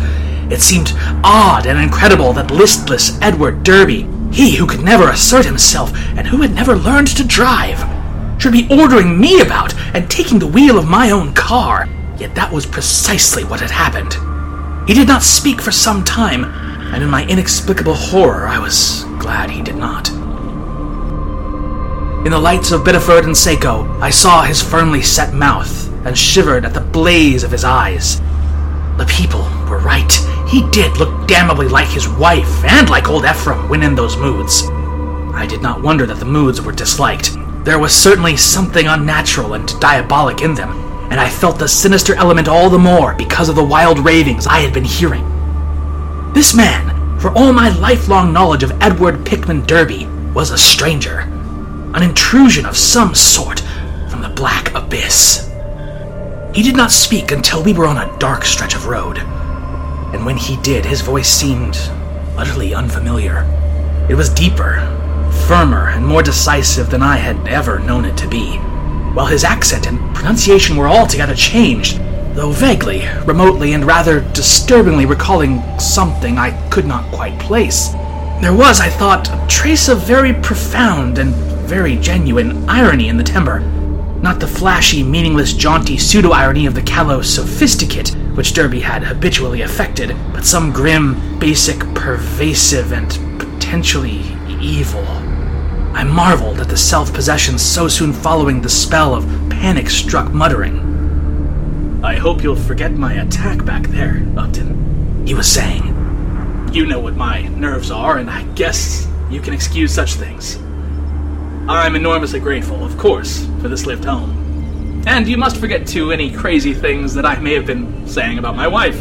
S1: It seemed odd and incredible that listless Edward Derby, he who could never assert himself and who had never learned to drive, should be ordering me about and taking the wheel of my own car. Yet that was precisely what had happened. He did not speak for some time, and in my inexplicable horror, I was glad he did not. In the lights of Biddeford and Saco, I saw his firmly set mouth and shivered at the blaze of his eyes. The people were right. He did look damnably like his wife and like old Ephraim when in those moods. I did not wonder that the moods were disliked. There was certainly something unnatural and diabolic in them, and I felt the sinister element all the more because of the wild ravings I had been hearing. This man, for all my lifelong knowledge of Edward Pickman Derby, was a stranger, an intrusion of some sort from the black abyss. He did not speak until we were on a dark stretch of road, and when he did, his voice seemed utterly unfamiliar. It was deeper, firmer, and more decisive than I had ever known it to be, while his accent and pronunciation were altogether changed, though vaguely, remotely, and rather disturbingly recalling something I could not quite place. There was, I thought, a trace of very profound and very genuine irony in the timbre, not the flashy, meaningless, jaunty pseudo irony of the callow sophisticate which Derby had habitually affected, but some grim, basic, pervasive, and potentially evil. I marveled at the self possession so soon following the spell of panic struck muttering. I hope you'll forget my attack back there, Upton, he was saying. You know what my nerves are, and I guess you can excuse such things. I'm enormously grateful, of course, for this lived home. And you must forget, too, any crazy things that I may have been saying about my wife,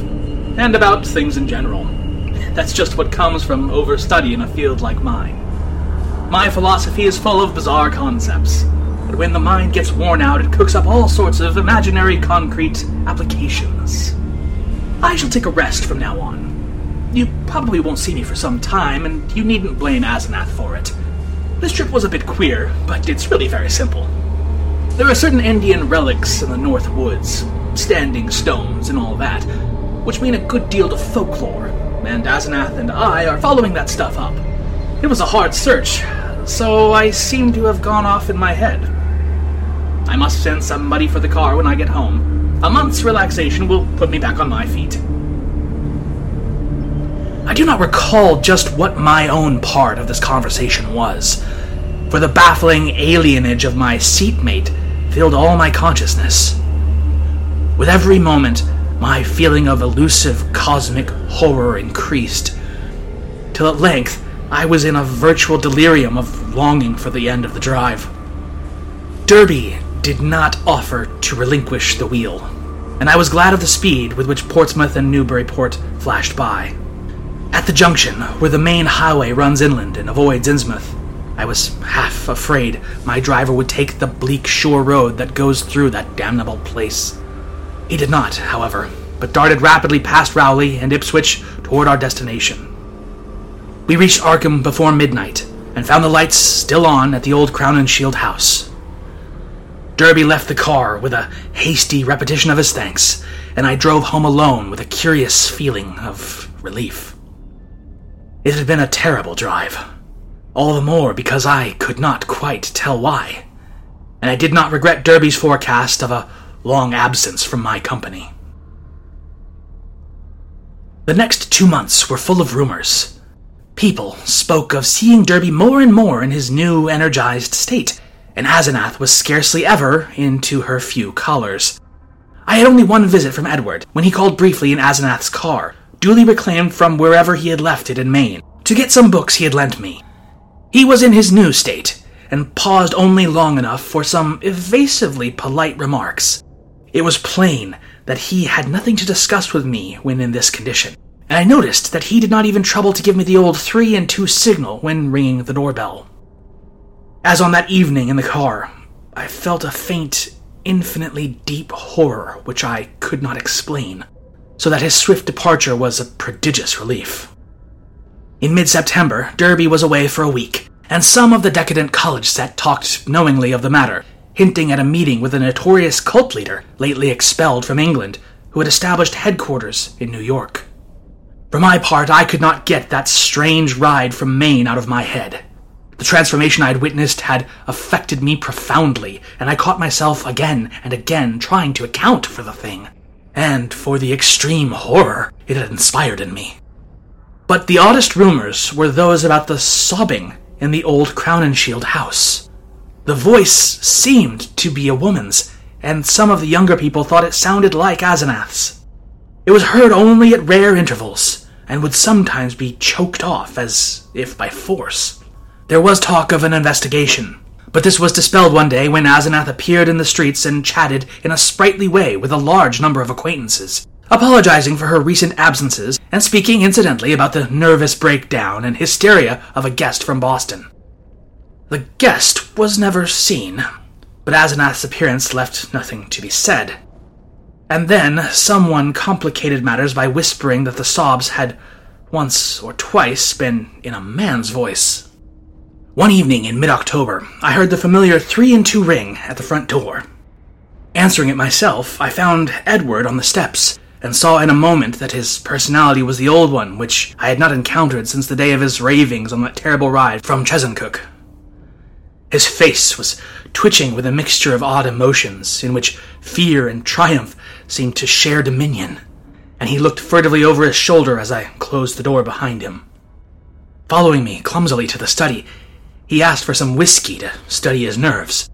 S1: and about things in general. That's just what comes from overstudy in a field like mine. My philosophy is full of bizarre concepts, but when the mind gets worn out, it cooks up all sorts of imaginary concrete applications. I shall take a rest from now on. You probably won't see me for some time, and you needn't blame Asenath for it. This trip was a bit queer, but it's really very simple. There are certain Indian relics in the North Woods, standing stones and all that, which mean a good deal to folklore, and Asenath and I are following that stuff up. It was a hard search, so I seem to have gone off in my head. I must send somebody for the car when I get home. A month's relaxation will put me back on my feet. I do not recall just what my own part of this conversation was, for the baffling alienage of my seatmate filled all my consciousness. With every moment, my feeling of elusive cosmic horror increased, till at length I was in a virtual delirium of longing for the end of the drive. Derby did not offer to relinquish the wheel, and I was glad of the speed with which Portsmouth and Newburyport flashed by. At the junction, where the main highway runs inland and avoids Innsmouth, I was half afraid my driver would take the bleak shore road that goes through that damnable place. He did not, however, but darted rapidly past Rowley and Ipswich toward our destination. We reached Arkham before midnight and found the lights still on at the old Crowninshield house. Derby left the car with a hasty repetition of his thanks, and I drove home alone with a curious feeling of relief. It had been a terrible drive, all the more because I could not quite tell why, and I did not regret Derby's forecast of a long absence from my company. The next two months were full of rumors. People spoke of seeing Derby more and more in his new, energized state, and Asenath was scarcely ever into her few callers. I had only one visit from Edward, when he called briefly in Asenath's car, duly reclaimed from wherever he had left it in Maine, to get some books he had lent me. He was in his new state, and paused only long enough for some evasively polite remarks. It was plain that he had nothing to discuss with me when in this condition, and I noticed that he did not even trouble to give me the old three and two signal when ringing the doorbell. As on that evening in the car, I felt a faint, infinitely deep horror which I could not explain, so that his swift departure was a prodigious relief. In mid September, Derby was away for a week, and some of the decadent college set talked knowingly of the matter, hinting at a meeting with a notorious cult leader lately expelled from England who had established headquarters in New York. For my part, I could not get that strange ride from Maine out of my head. The transformation I had witnessed had affected me profoundly, and I caught myself again and again trying to account for the thing, and for the extreme horror it had inspired in me. But the oddest rumors were those about the sobbing in the old Crowninshield house. The voice seemed to be a woman's, and some of the younger people thought it sounded like Asenath's. It was heard only at rare intervals, and would sometimes be choked off as if by force. There was talk of an investigation, but this was dispelled one day when Asenath appeared in the streets and chatted in a sprightly way with a large number of acquaintances, apologizing for her recent absences and speaking incidentally about the nervous breakdown and hysteria of a guest from Boston. The guest was never seen, but Asenath's appearance left nothing to be said. And then someone complicated matters by whispering that the sobs had once or twice been in a man's voice. One evening in mid October, I heard the familiar three and two ring at the front door. Answering it myself, I found Edward on the steps, and saw in a moment that his personality was the old one which I had not encountered since the day of his ravings on that terrible ride from Chesuncook. His face was twitching with a mixture of odd emotions, in which fear and triumph seemed to share dominion, and he looked furtively over his shoulder as I closed the door behind him. Following me clumsily to the study, he asked for some whiskey to steady his nerves.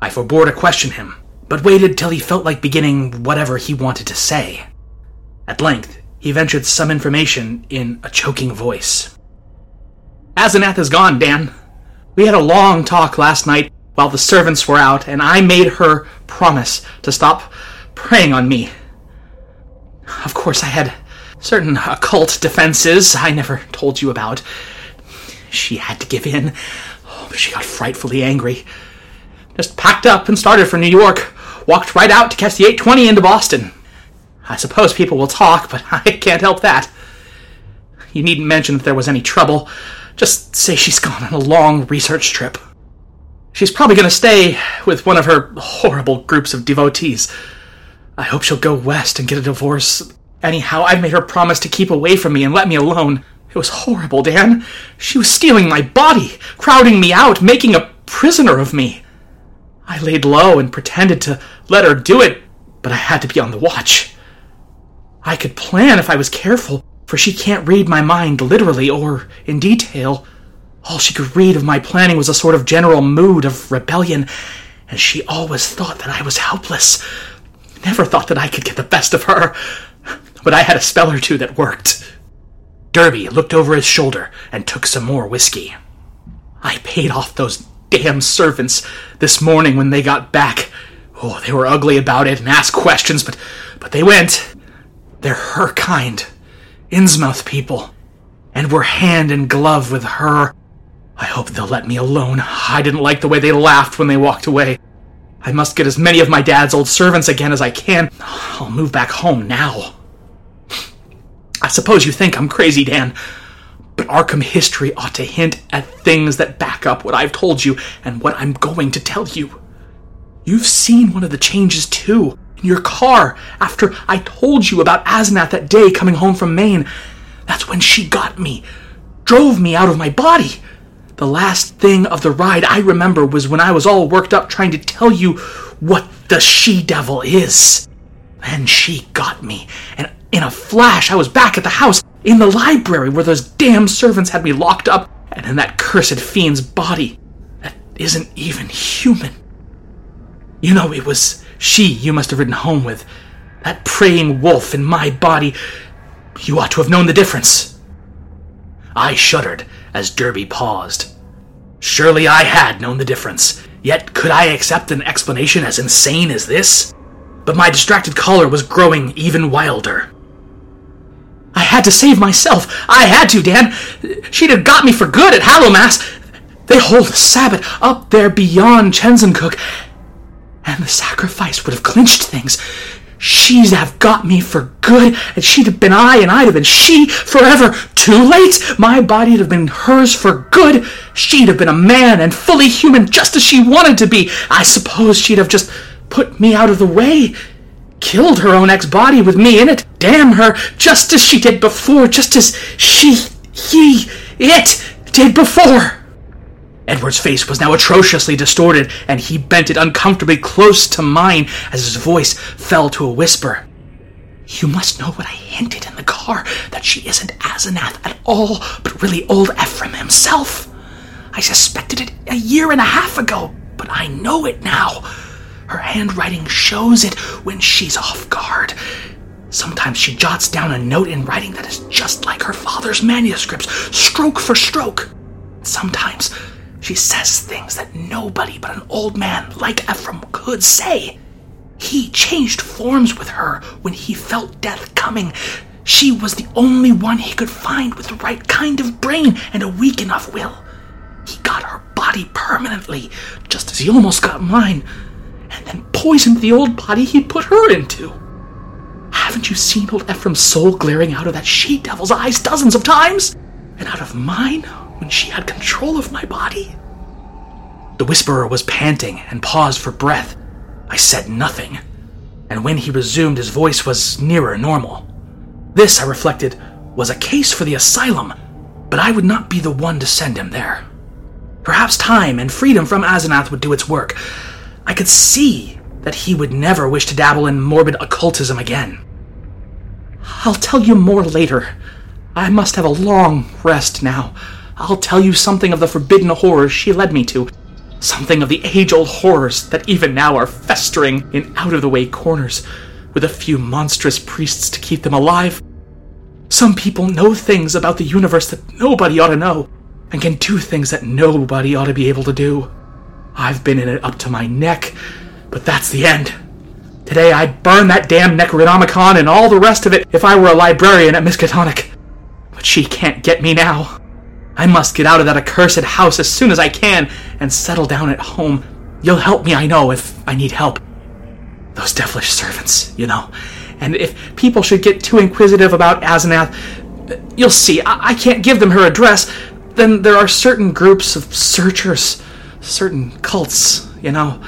S1: I forbore to question him, but waited till he felt like beginning whatever he wanted to say. At length, he ventured some information in a choking voice. Asenath is gone, Dan. We had a long talk last night while the servants were out, and I made her promise to stop preying on me. Of course, I had certain occult defenses I never told you about. She had to give in. Oh, but she got frightfully angry. Just packed up and started for New York. Walked right out to catch the 820 into Boston. I suppose people will talk, but I can't help that. You needn't mention that there was any trouble. Just say she's gone on a long research trip. She's probably going to stay with one of her horrible groups of devotees. I hope she'll go west and get a divorce. Anyhow, I've made her promise to keep away from me and let me alone. It was horrible, Dan. She was stealing my body, crowding me out, making a prisoner of me. I laid low and pretended to let her do it, but I had to be on the watch. I could plan if I was careful, for she can't read my mind literally or in detail. All she could read of my planning was a sort of general mood of rebellion, and she always thought that I was helpless. Never thought that I could get the best of her. But I had a spell or two that worked. Derby looked over his shoulder and took some more whiskey. I paid off those damn servants this morning when they got back. Oh, they were ugly about it and asked questions, but but they went. They're her kind, Innsmouth people, and we're hand in glove with her. I hope they'll let me alone. I didn't like the way they laughed when they walked away. I must get as many of my dad's old servants again as I can. I'll move back home now. I suppose you think I'm crazy, Dan, but Arkham history ought to hint at things that back up what I've told you and what I'm going to tell you. You've seen one of the changes too in your car after I told you about Asenath that day coming home from Maine. That's when she got me, drove me out of my body. The last thing of the ride I remember was when I was all worked up trying to tell you what the she devil is. Then she got me, and in a flash, I was back at the house, in the library where those damn servants had me locked up, and in that cursed fiend's body that isn't even human. You know, it was she you must have ridden home with. That preying wolf in my body. You ought to have known the difference. I shuddered as Derby paused. Surely I had known the difference, yet could I accept an explanation as insane as this? But my distracted caller was growing even wilder. I had to save myself. I had to, Dan. She'd have got me for good at Hallowmass. They hold a Sabbath up there beyond Chesuncook, and the sacrifice would have clinched things. She'd have got me for good, and she'd have been I, and I'd have been she forever. Too late! My body'd have been hers for good. She'd have been a man and fully human just as she wanted to be. I suppose she'd have just put me out of the way killed her own ex body with me in it. Damn her, just as she did before, just as she, he, it did before. Edward's face was now atrociously distorted, and he bent it uncomfortably close to mine as his voice fell to a whisper. You must know what I hinted in the car that she isn't Asenath at all, but really old Ephraim himself. I suspected it a year and a half ago, but I know it now. Her handwriting shows it when she's off guard. Sometimes she jots down a note in writing that is just like her father's manuscripts, stroke for stroke. Sometimes she says things that nobody but an old man like Ephraim could say. He changed forms with her when he felt death coming. She was the only one he could find with the right kind of brain and a weak enough will. He got her body permanently, just as he almost got mine and then poisoned the old body he'd put her into. Haven't you seen old Ephraim's soul glaring out of that she devil's eyes dozens of times? And out of mine when she had control of my body? The whisperer was panting and paused for breath. I said nothing, and when he resumed, his voice was nearer normal. This, I reflected, was a case for the asylum, but I would not be the one to send him there. Perhaps time and freedom from Asenath would do its work. I could see that he would never wish to dabble in morbid occultism again. I'll tell you more later. I must have a long rest now. I'll tell you something of the forbidden horrors she led me to, something of the age old horrors that even now are festering in out of the way corners, with a few monstrous priests to keep them alive. Some people know things about the universe that nobody ought to know, and can do things that nobody ought to be able to do. I've been in it up to my neck, but that's the end. Today I'd burn that damn Necronomicon and all the rest of it if I were a librarian at Miskatonic. But she can't get me now. I must get out of that accursed house as soon as I can and settle down at home. You'll help me, I know, if I need help. Those devilish servants, you know. And if people should get too inquisitive about Asenath, You'll see, I, I can't give them her address. Then there are certain groups of searchers, certain cults, you know,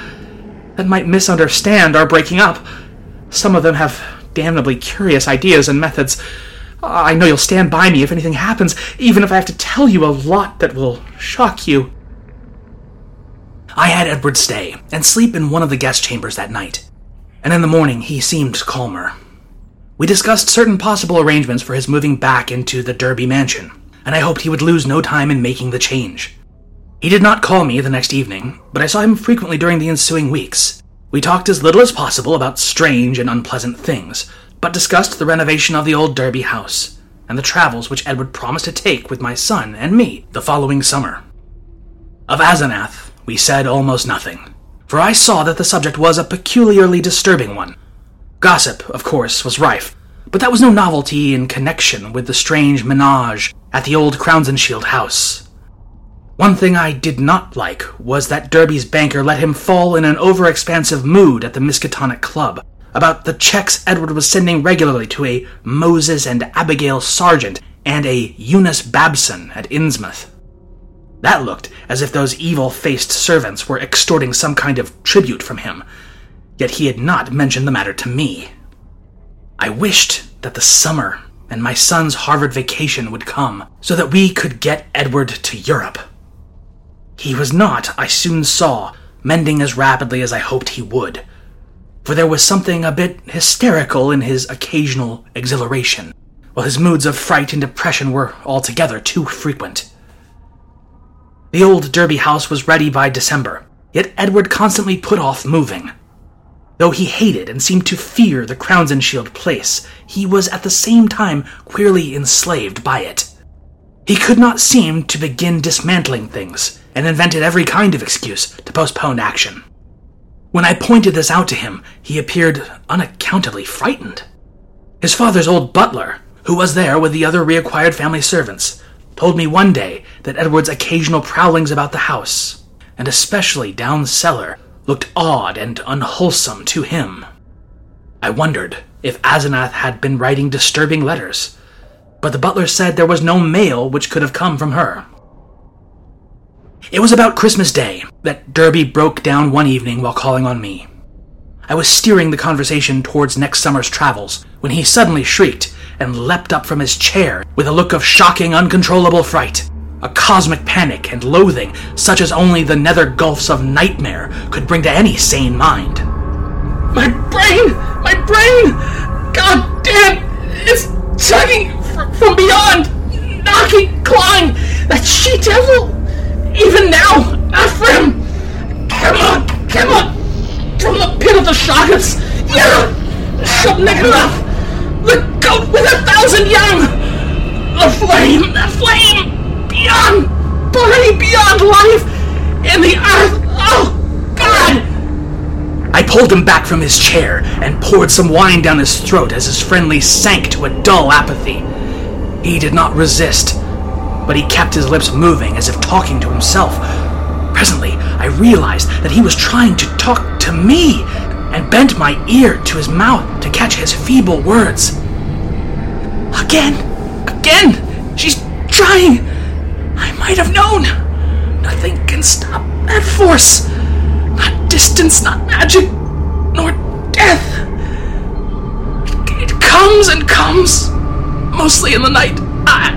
S1: that might misunderstand our breaking up. Some of them have damnably curious ideas and methods. I know you'll stand by me if anything happens, even if I have to tell you a lot that will shock you. I had Edward stay and sleep in one of the guest chambers that night, and in the morning he seemed calmer. We discussed certain possible arrangements for his moving back into the Derby mansion, and I hoped he would lose no time in making the change. He did not call me the next evening, but I saw him frequently during the ensuing weeks. We talked as little as possible about strange and unpleasant things, but discussed the renovation of the old Derby house and the travels which Edward promised to take with my son and me the following summer. Of Asenath, we said almost nothing, for I saw that the subject was a peculiarly disturbing one. Gossip, of course, was rife, but that was no novelty in connection with the strange menage at the old Crowninshield house. One thing I did not like was that Derby's banker let him fall in an overexpansive mood at the Miskatonic Club about the checks Edward was sending regularly to a Moses and Abigail Sargent and a Eunice Babson at Innsmouth. That looked as if those evil faced servants were extorting some kind of tribute from him, yet he had not mentioned the matter to me. I wished that the summer and my son's Harvard vacation would come so that we could get Edward to Europe. He was not, I soon saw, mending as rapidly as I hoped he would, for there was something a bit hysterical in his occasional exhilaration, while his moods of fright and depression were altogether too frequent. The old Derby house was ready by December, yet Edward constantly put off moving. Though he hated and seemed to fear the Crowninshield place, he was at the same time queerly enslaved by it. He could not seem to begin dismantling things, and invented every kind of excuse to postpone action. When I pointed this out to him, he appeared unaccountably frightened. His father's old butler, who was there with the other reacquired family servants, told me one day that Edward's occasional prowlings about the house, and especially down cellar, looked odd and unwholesome to him. I wondered if Asenath had been writing disturbing letters, but the butler said there was no mail which could have come from her. It was about Christmas Day that Derby broke down one evening while calling on me. I was steering the conversation towards next summer's travels when he suddenly shrieked and leapt up from his chair with a look of shocking, uncontrollable fright. A cosmic panic and loathing such as only the nether gulfs of nightmare could bring to any sane mind.
S2: My brain! My brain! God damn! It's tugging from beyond! Knocking, clawing! That she devil! Even now! Ephraim! Come on! Come on! From the pit of the shoggoths! Yeah! Shub-Niggurath! The goat with a thousand young! The flame! The flame! Beyond! Burning beyond life! In the earth! Oh, God!
S1: I pulled him back from his chair and poured some wine down his throat as his friendly sank to a dull apathy. He did not resist, but he kept his lips moving as if talking to himself. Presently, I realized that he was trying to talk to me and bent my ear to his mouth to catch his feeble words. Again! Again! She's trying! I might have known! Nothing can stop that force! Not distance, not magic, nor death! It, it comes and comes! Mostly in the night. I,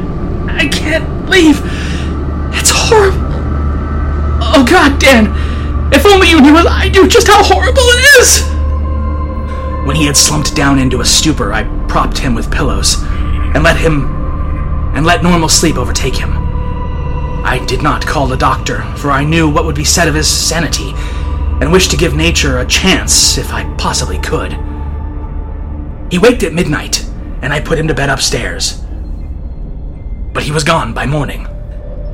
S1: I can't leave. It's horrible. Oh, God, Dan! If only you knew as I do just how horrible it is! When he had slumped down into a stupor, I propped him with pillows and let him and let normal sleep overtake him. I did not call the doctor, for I knew what would be said of his sanity, and wished to give nature a chance if I possibly could. He waked at midnight, and I put him to bed upstairs. But he was gone by morning.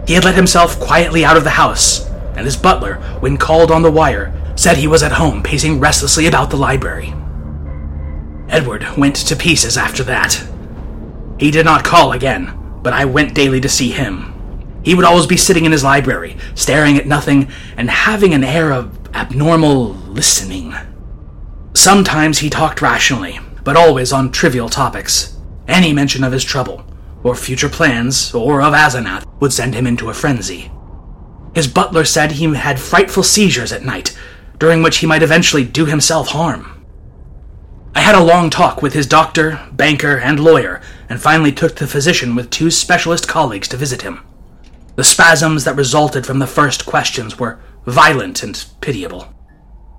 S1: He had let himself quietly out of the house, and his butler, when called on the wire, said he was at home pacing restlessly about the library. Edward went to pieces after that. He did not call again, but I went daily to see him. He would always be sitting in his library, staring at nothing and having an air of abnormal listening. Sometimes he talked rationally, but always on trivial topics. Any mention of his trouble, or future plans, or of Asenath, would send him into a frenzy. His butler said he had frightful seizures at night, during which he might eventually do himself harm. I had a long talk with his doctor, banker, and lawyer, and finally took the physician with two specialist colleagues to visit him. The spasms that resulted from the first questions were violent and pitiable.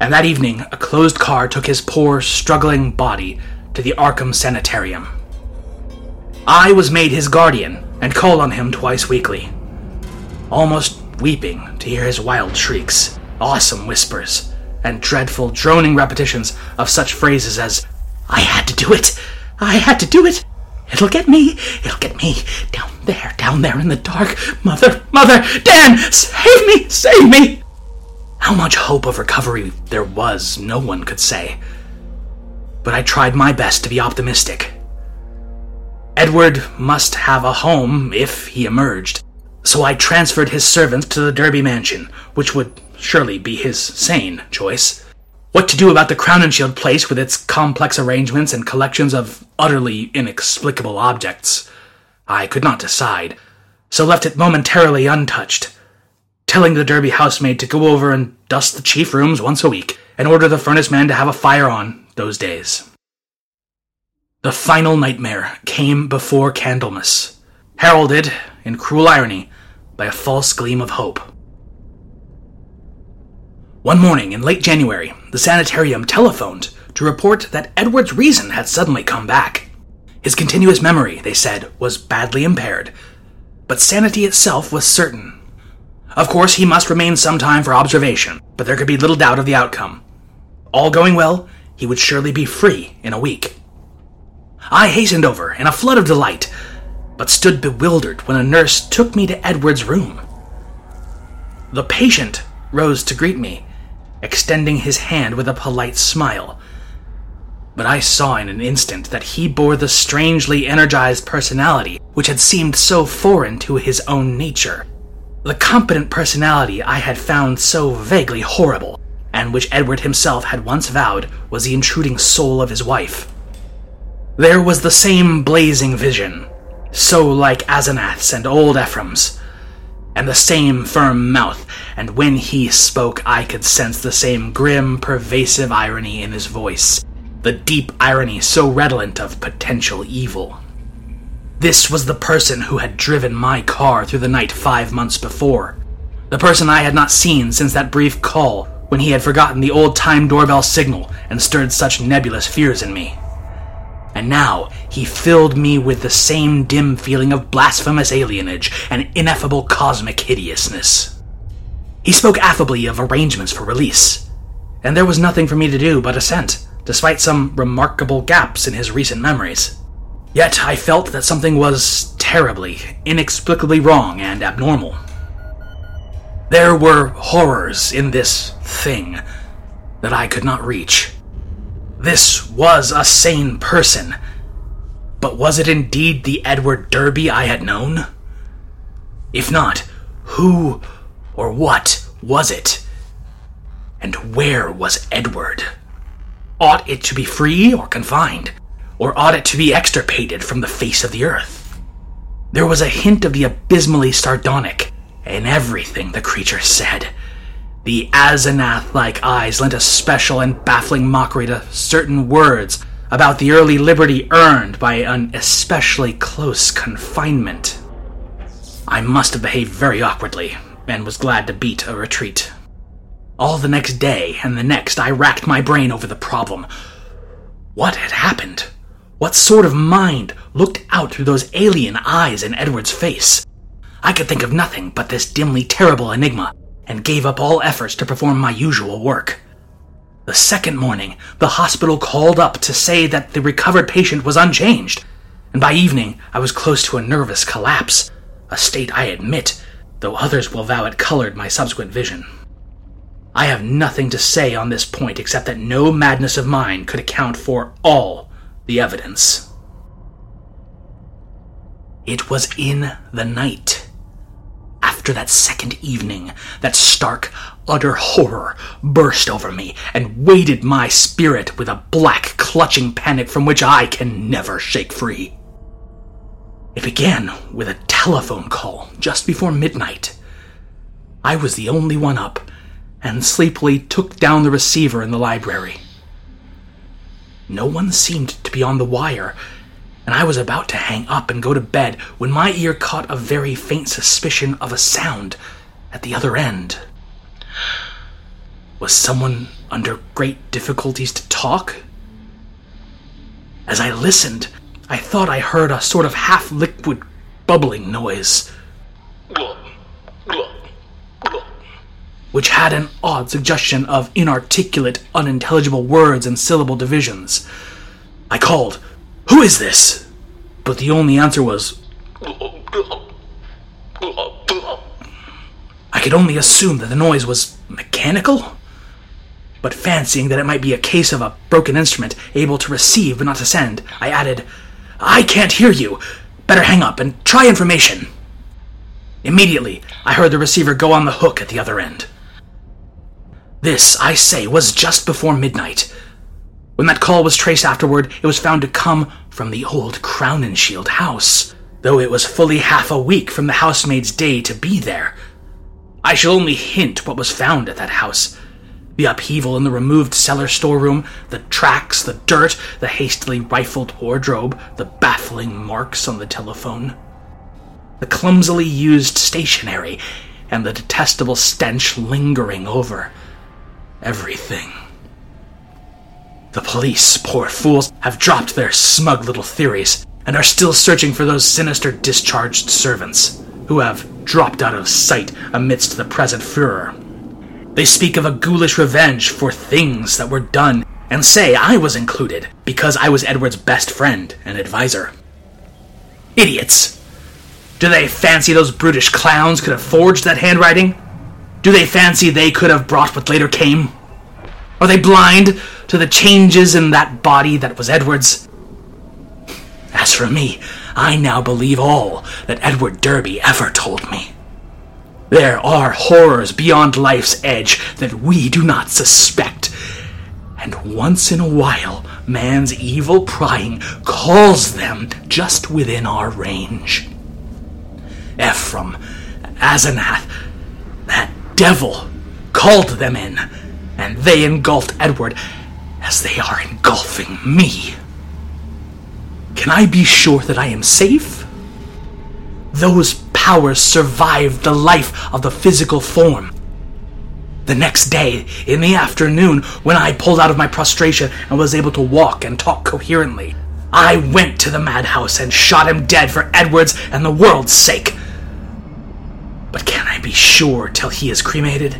S1: And that evening, a closed car took his poor, struggling body to the Arkham Sanitarium. I was made his guardian and called on him twice weekly, almost weeping to hear his wild shrieks, awesome whispers, and dreadful, droning repetitions of such phrases as, I had to do it! I had to do it! It'll get me! It'll get me! Down there, down there in the dark! Mother, mother! Dan! Save me! Save me! How much hope of recovery there was, no one could say. But I tried my best to be optimistic. Edward must have a home if he emerged, so I transferred his servants to the Derby mansion, which would surely be his sane choice. What to do about the Crowninshield place with its complex arrangements and collections of utterly inexplicable objects, I could not decide, so left it momentarily untouched, telling the Derby housemaid to go over and dust the chief rooms once a week, and order the furnace man to have a fire on those days. The final nightmare came before Candlemas, heralded, in cruel irony, by a false gleam of hope. One morning in late January, the sanitarium telephoned to report that Edward's reason had suddenly come back. His continuous memory, they said, was badly impaired, but sanity itself was certain. Of course, he must remain some time for observation, but there could be little doubt of the outcome. All going well, he would surely be free in a week. I hastened over in a flood of delight, but stood bewildered when a nurse took me to Edward's room. The patient rose to greet me, extending his hand with a polite smile. But I saw in an instant that he bore the strangely energized personality which had seemed so foreign to his own nature. The competent personality I had found so vaguely horrible, and which Edward himself had once vowed was the intruding soul of his wife. There was the same blazing vision, so like Asenath's and old Ephraim's, and the same firm mouth, and when he spoke I could sense the same grim, pervasive irony in his voice, the deep irony so redolent of potential evil. This was the person who had driven my car through the night five months before. The person I had not seen since that brief call when he had forgotten the old time doorbell signal and stirred such nebulous fears in me. And now he filled me with the same dim feeling of blasphemous alienage and ineffable cosmic hideousness. He spoke affably of arrangements for release, and there was nothing for me to do but assent, despite some remarkable gaps in his recent memories. Yet I felt that something was terribly, inexplicably wrong and abnormal. There were horrors in this thing that I could not reach. This was a sane person. But was it indeed the Edward Derby I had known? If not, who or what was it? And where was Edward? Ought it to be free or confined? or ought it to be extirpated from the face of the earth? There was a hint of the abysmally sardonic in everything the creature said. The Asenath like eyes lent a special and baffling mockery to certain words about the early liberty earned by an especially close confinement. I must have behaved very awkwardly, and was glad to beat a retreat. All the next day and the next, I racked my brain over the problem. What had happened? What sort of mind looked out through those alien eyes in Edward's face? I could think of nothing but this dimly terrible enigma, and gave up all efforts to perform my usual work. The second morning, the hospital called up to say that the recovered patient was unchanged, and by evening I was close to a nervous collapse, a state I admit, though others will vow it colored my subsequent vision. I have nothing to say on this point except that no madness of mine could account for all the evidence. It was in the night. After that second evening, that stark, utter horror burst over me and weighted my spirit with a black, clutching panic from which I can never shake free. It began with a telephone call just before midnight. I was the only one up and sleepily took down the receiver in the library. No one seemed to be on the wire, and I was about to hang up and go to bed when my ear caught a very faint suspicion of a sound at the other end. Was someone under great difficulties to talk? As I listened, I thought I heard a sort of half liquid bubbling noise, which had an odd suggestion of inarticulate, unintelligible words and syllable divisions. I called, Who is this? But the only answer was, I could only assume that the noise was mechanical? But fancying that it might be a case of a broken instrument, able to receive but not to send, I added, I can't hear you. Better hang up and try information. Immediately, I heard the receiver go on the hook at the other end. This, I say, was just before midnight. When that call was traced afterward, it was found to come from the old Crowninshield house, though it was fully half a week from the housemaid's day to be there. I shall only hint what was found at that house, the upheaval in the removed cellar storeroom, the tracks, the dirt, the hastily rifled wardrobe, the baffling marks on the telephone, the clumsily used stationery, and the detestable stench lingering over everything. The police, poor fools, have dropped their smug little theories and are still searching for those sinister discharged servants who have dropped out of sight amidst the present furor. They speak of a ghoulish revenge for things that were done, and say I was included because I was Edward's best friend and adviser. Idiots! Do they fancy those brutish clowns could have forged that handwriting? Do they fancy they could have brought what later came? Are they blind to the changes in that body that was Edward's? As for me, I now believe all that Edward Derby ever told me. There are horrors beyond life's edge that we do not suspect. And once in a while, man's evil prying calls them just within our range. Ephraim, Asenath, that devil, called them in, and they engulfed Edward as they are engulfing me. Can I be sure that I am safe? Those powers survived the life of the physical form. The next day, in the afternoon, when I pulled out of my prostration and was able to walk and talk coherently, I went to the madhouse and shot him dead for Edward's and the world's sake. But can I be sure till he is cremated?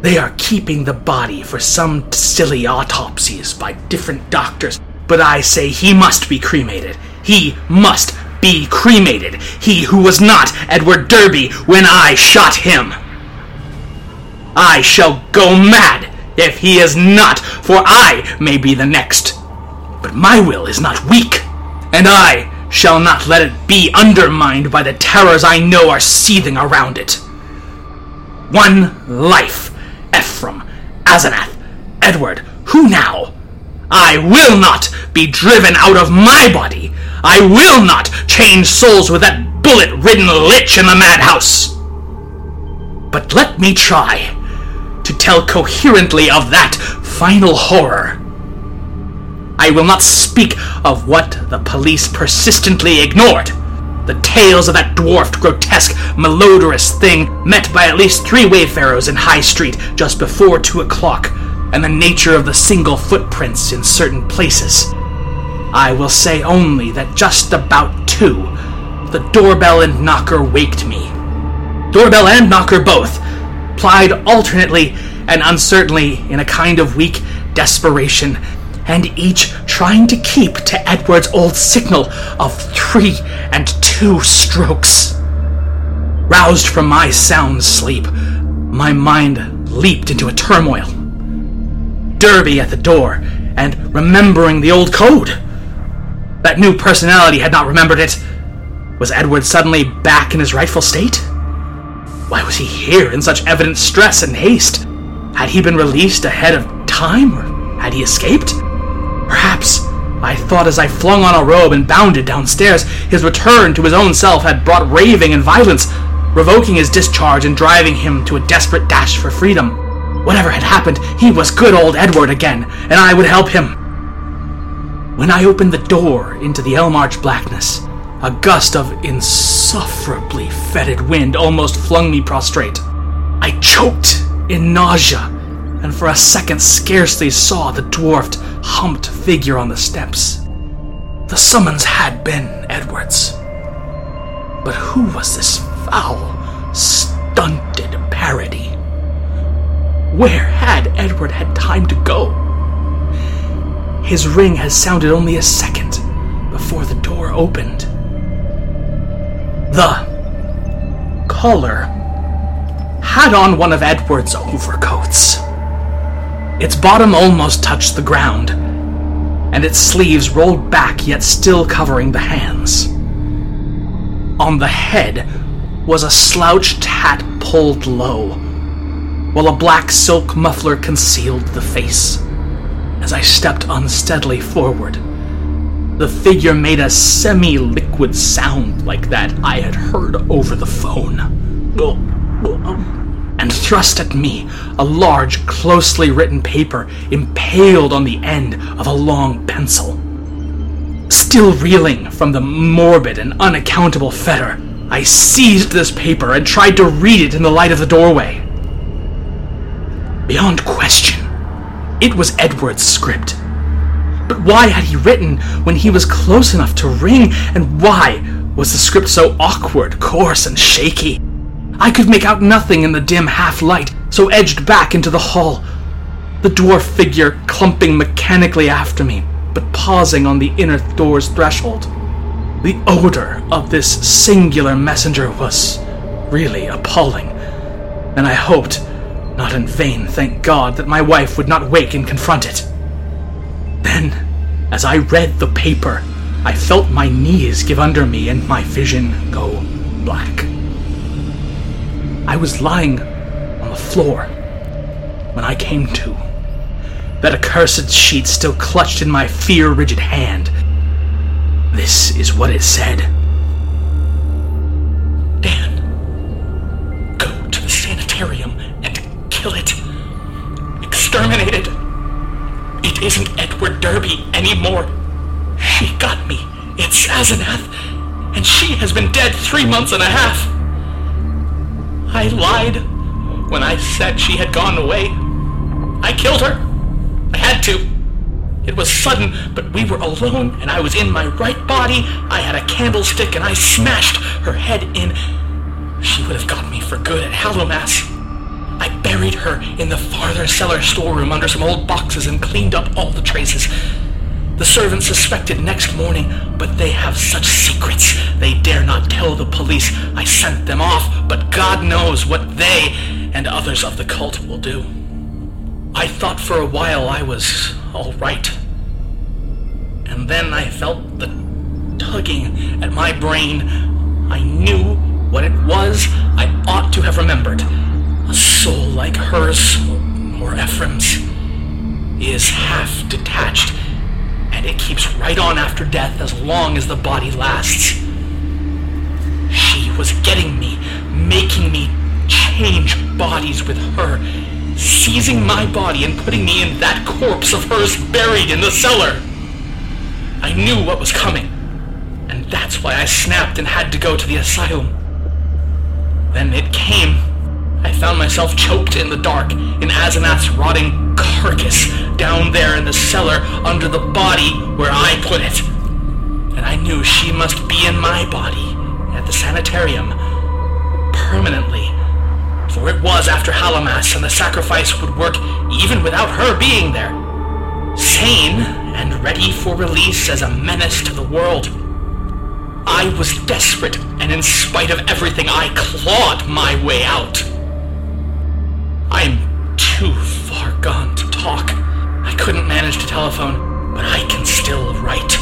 S1: They are keeping the body for some silly autopsies by different doctors, but I say he must be cremated. He must be cremated, he who was not Edward Derby when I shot him. I shall go mad if he is not, for I may be the next. But my will is not weak, and I shall not let it be undermined by the terrors I know are seething around it. One life, Ephraim, Asenath, Edward, who now? I will not be driven out of my body I will not change souls with that bullet ridden lich in the madhouse. But let me try to tell coherently of that final horror. I will not speak of what the police persistently ignored. The tales of that dwarfed, grotesque, malodorous thing met by at least three wayfarers in High Street just before two o'clock, and the nature of the single footprints in certain places. I will say only that just about two, the doorbell and knocker waked me. Doorbell and knocker both, plied alternately and uncertainly in a kind of weak desperation, and each trying to keep to Edward's old signal of three and two strokes. Roused from my sound sleep, my mind leaped into a turmoil. Derby at the door, and remembering the old code. That new personality had not remembered it. Was Edward suddenly back in his rightful state? Why was he here in such evident stress and haste? Had he been released ahead of time, or had he escaped? Perhaps I thought as I flung on a robe and bounded downstairs, his return to his own self had brought raving and violence, revoking his discharge and driving him to a desperate dash for freedom. Whatever had happened, he was good old Edward again, and I would help him. When I opened the door into the Elmarch blackness, a gust of insufferably fetid wind almost flung me prostrate. I choked in nausea, and for a second scarcely saw the dwarfed, humped figure on the steps. The summons had been Edward's. But who was this foul, stunted parody? Where had Edward had time to go? His ring had sounded only a second before the door opened. The caller had on one of Edward's overcoats. Its bottom almost touched the ground, and its sleeves rolled back yet still covering the hands. On the head was a slouched hat pulled low, while a black silk muffler concealed the face. As I stepped unsteadily forward, the figure made a semi liquid sound like that I had heard over the phone. And thrust at me a large, closely written paper impaled on the end of a long pencil. Still reeling from the morbid and unaccountable fetter, I seized this paper and tried to read it in the light of the doorway. Beyond question, it was Edward's script. But why had he written when he was close enough to ring, and why was the script so awkward, coarse, and shaky? I could make out nothing in the dim half light, so edged back into the hall, the dwarf figure clumping mechanically after me, but pausing on the inner door's threshold. The odor of this singular messenger was really appalling, and I hoped, not in vain, thank God, that my wife would not wake and confront it. Then, as I read the paper, I felt my knees give under me and my vision go black. I was lying on the floor when I came to. That accursed sheet still clutched in my fear rigid hand. This is what it said Dan, go to the sanitarium and kill it. Exterminate it. It isn't Edward Derby anymore. She got me. It's Asenath, and she has been dead three months and a half. I lied when I said she had gone away. I killed her. I had to. It was sudden, but we were alone, and I was in my right body. I had a candlestick, and I smashed her head in. She would have got me for good at Hallowmass. I buried her in the farther cellar storeroom under some old boxes and cleaned up all the traces. The servants suspected next morning, but they have such secrets they dare not tell the police I sent them off, but God knows what they and others of the cult will do. I thought for a while I was all right. And then I felt the tugging at my brain. I knew what it was I ought to have remembered. A soul like hers, or Ephraim's, is half detached, and it keeps right on after death as long as the body lasts. She was getting me, making me change bodies with her, seizing my body and putting me in that corpse of hers buried in the cellar. I knew what was coming, and that's why I snapped and had to go to the asylum. Then it came. I found myself choked in the dark in Asenath's rotting carcass down there in the cellar under the body where I put it. And I knew she must be in my body at the sanitarium permanently. For it was after Hallowmass and the sacrifice would work even without her being there. Sane and ready for release as a menace to the world. I was desperate, and in spite of everything, I clawed my way out. I'm too far gone to talk. I couldn't manage to telephone, but I can still write.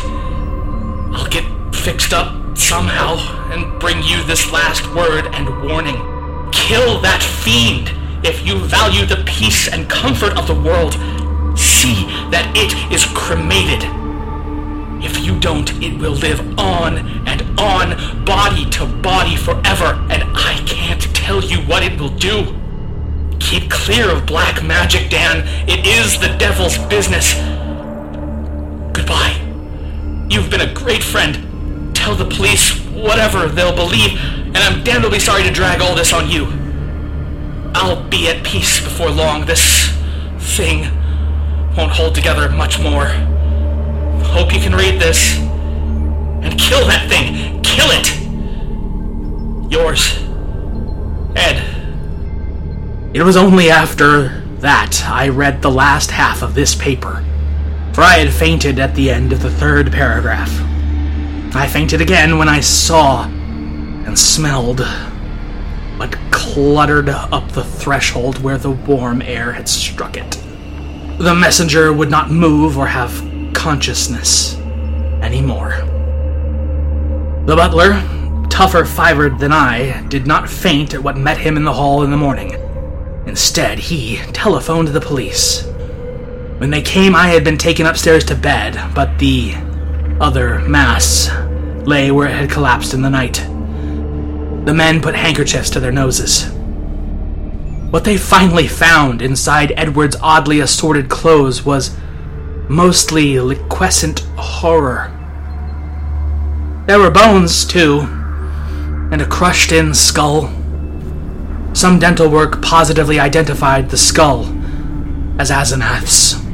S1: I'll get fixed up somehow and bring you this last word and warning. Kill that fiend if you value the peace and comfort of the world. See that it is cremated.
S2: If you don't, it will live on and on, body to body forever, and I can't tell you what it will do. Keep clear of black magic, Dan. It is the devil's business. Goodbye. You've been a great friend. Tell the police whatever they'll believe, and I'm damnably sorry to drag all this on you. I'll be at peace before long. This thing won't hold together much more. Hope you can read this. And kill that thing! Kill it! Yours, Ed.
S1: It was only after that I read the last half of this paper, for I had fainted at the end of the third paragraph. I fainted again when I saw and smelled what cluttered up the threshold where the warm air had struck it. The messenger would not move or have consciousness anymore. The butler, tougher fibered than I, did not faint at what met him in the hall in the morning. Instead, he telephoned the police. When they came, I had been taken upstairs to bed, but the other mass lay where it had collapsed in the night. The men put handkerchiefs to their noses. What they finally found inside Edward's oddly assorted clothes was mostly liquescent horror. There were bones, too, and a crushed in skull. Some dental work positively identified the skull as Asenath's.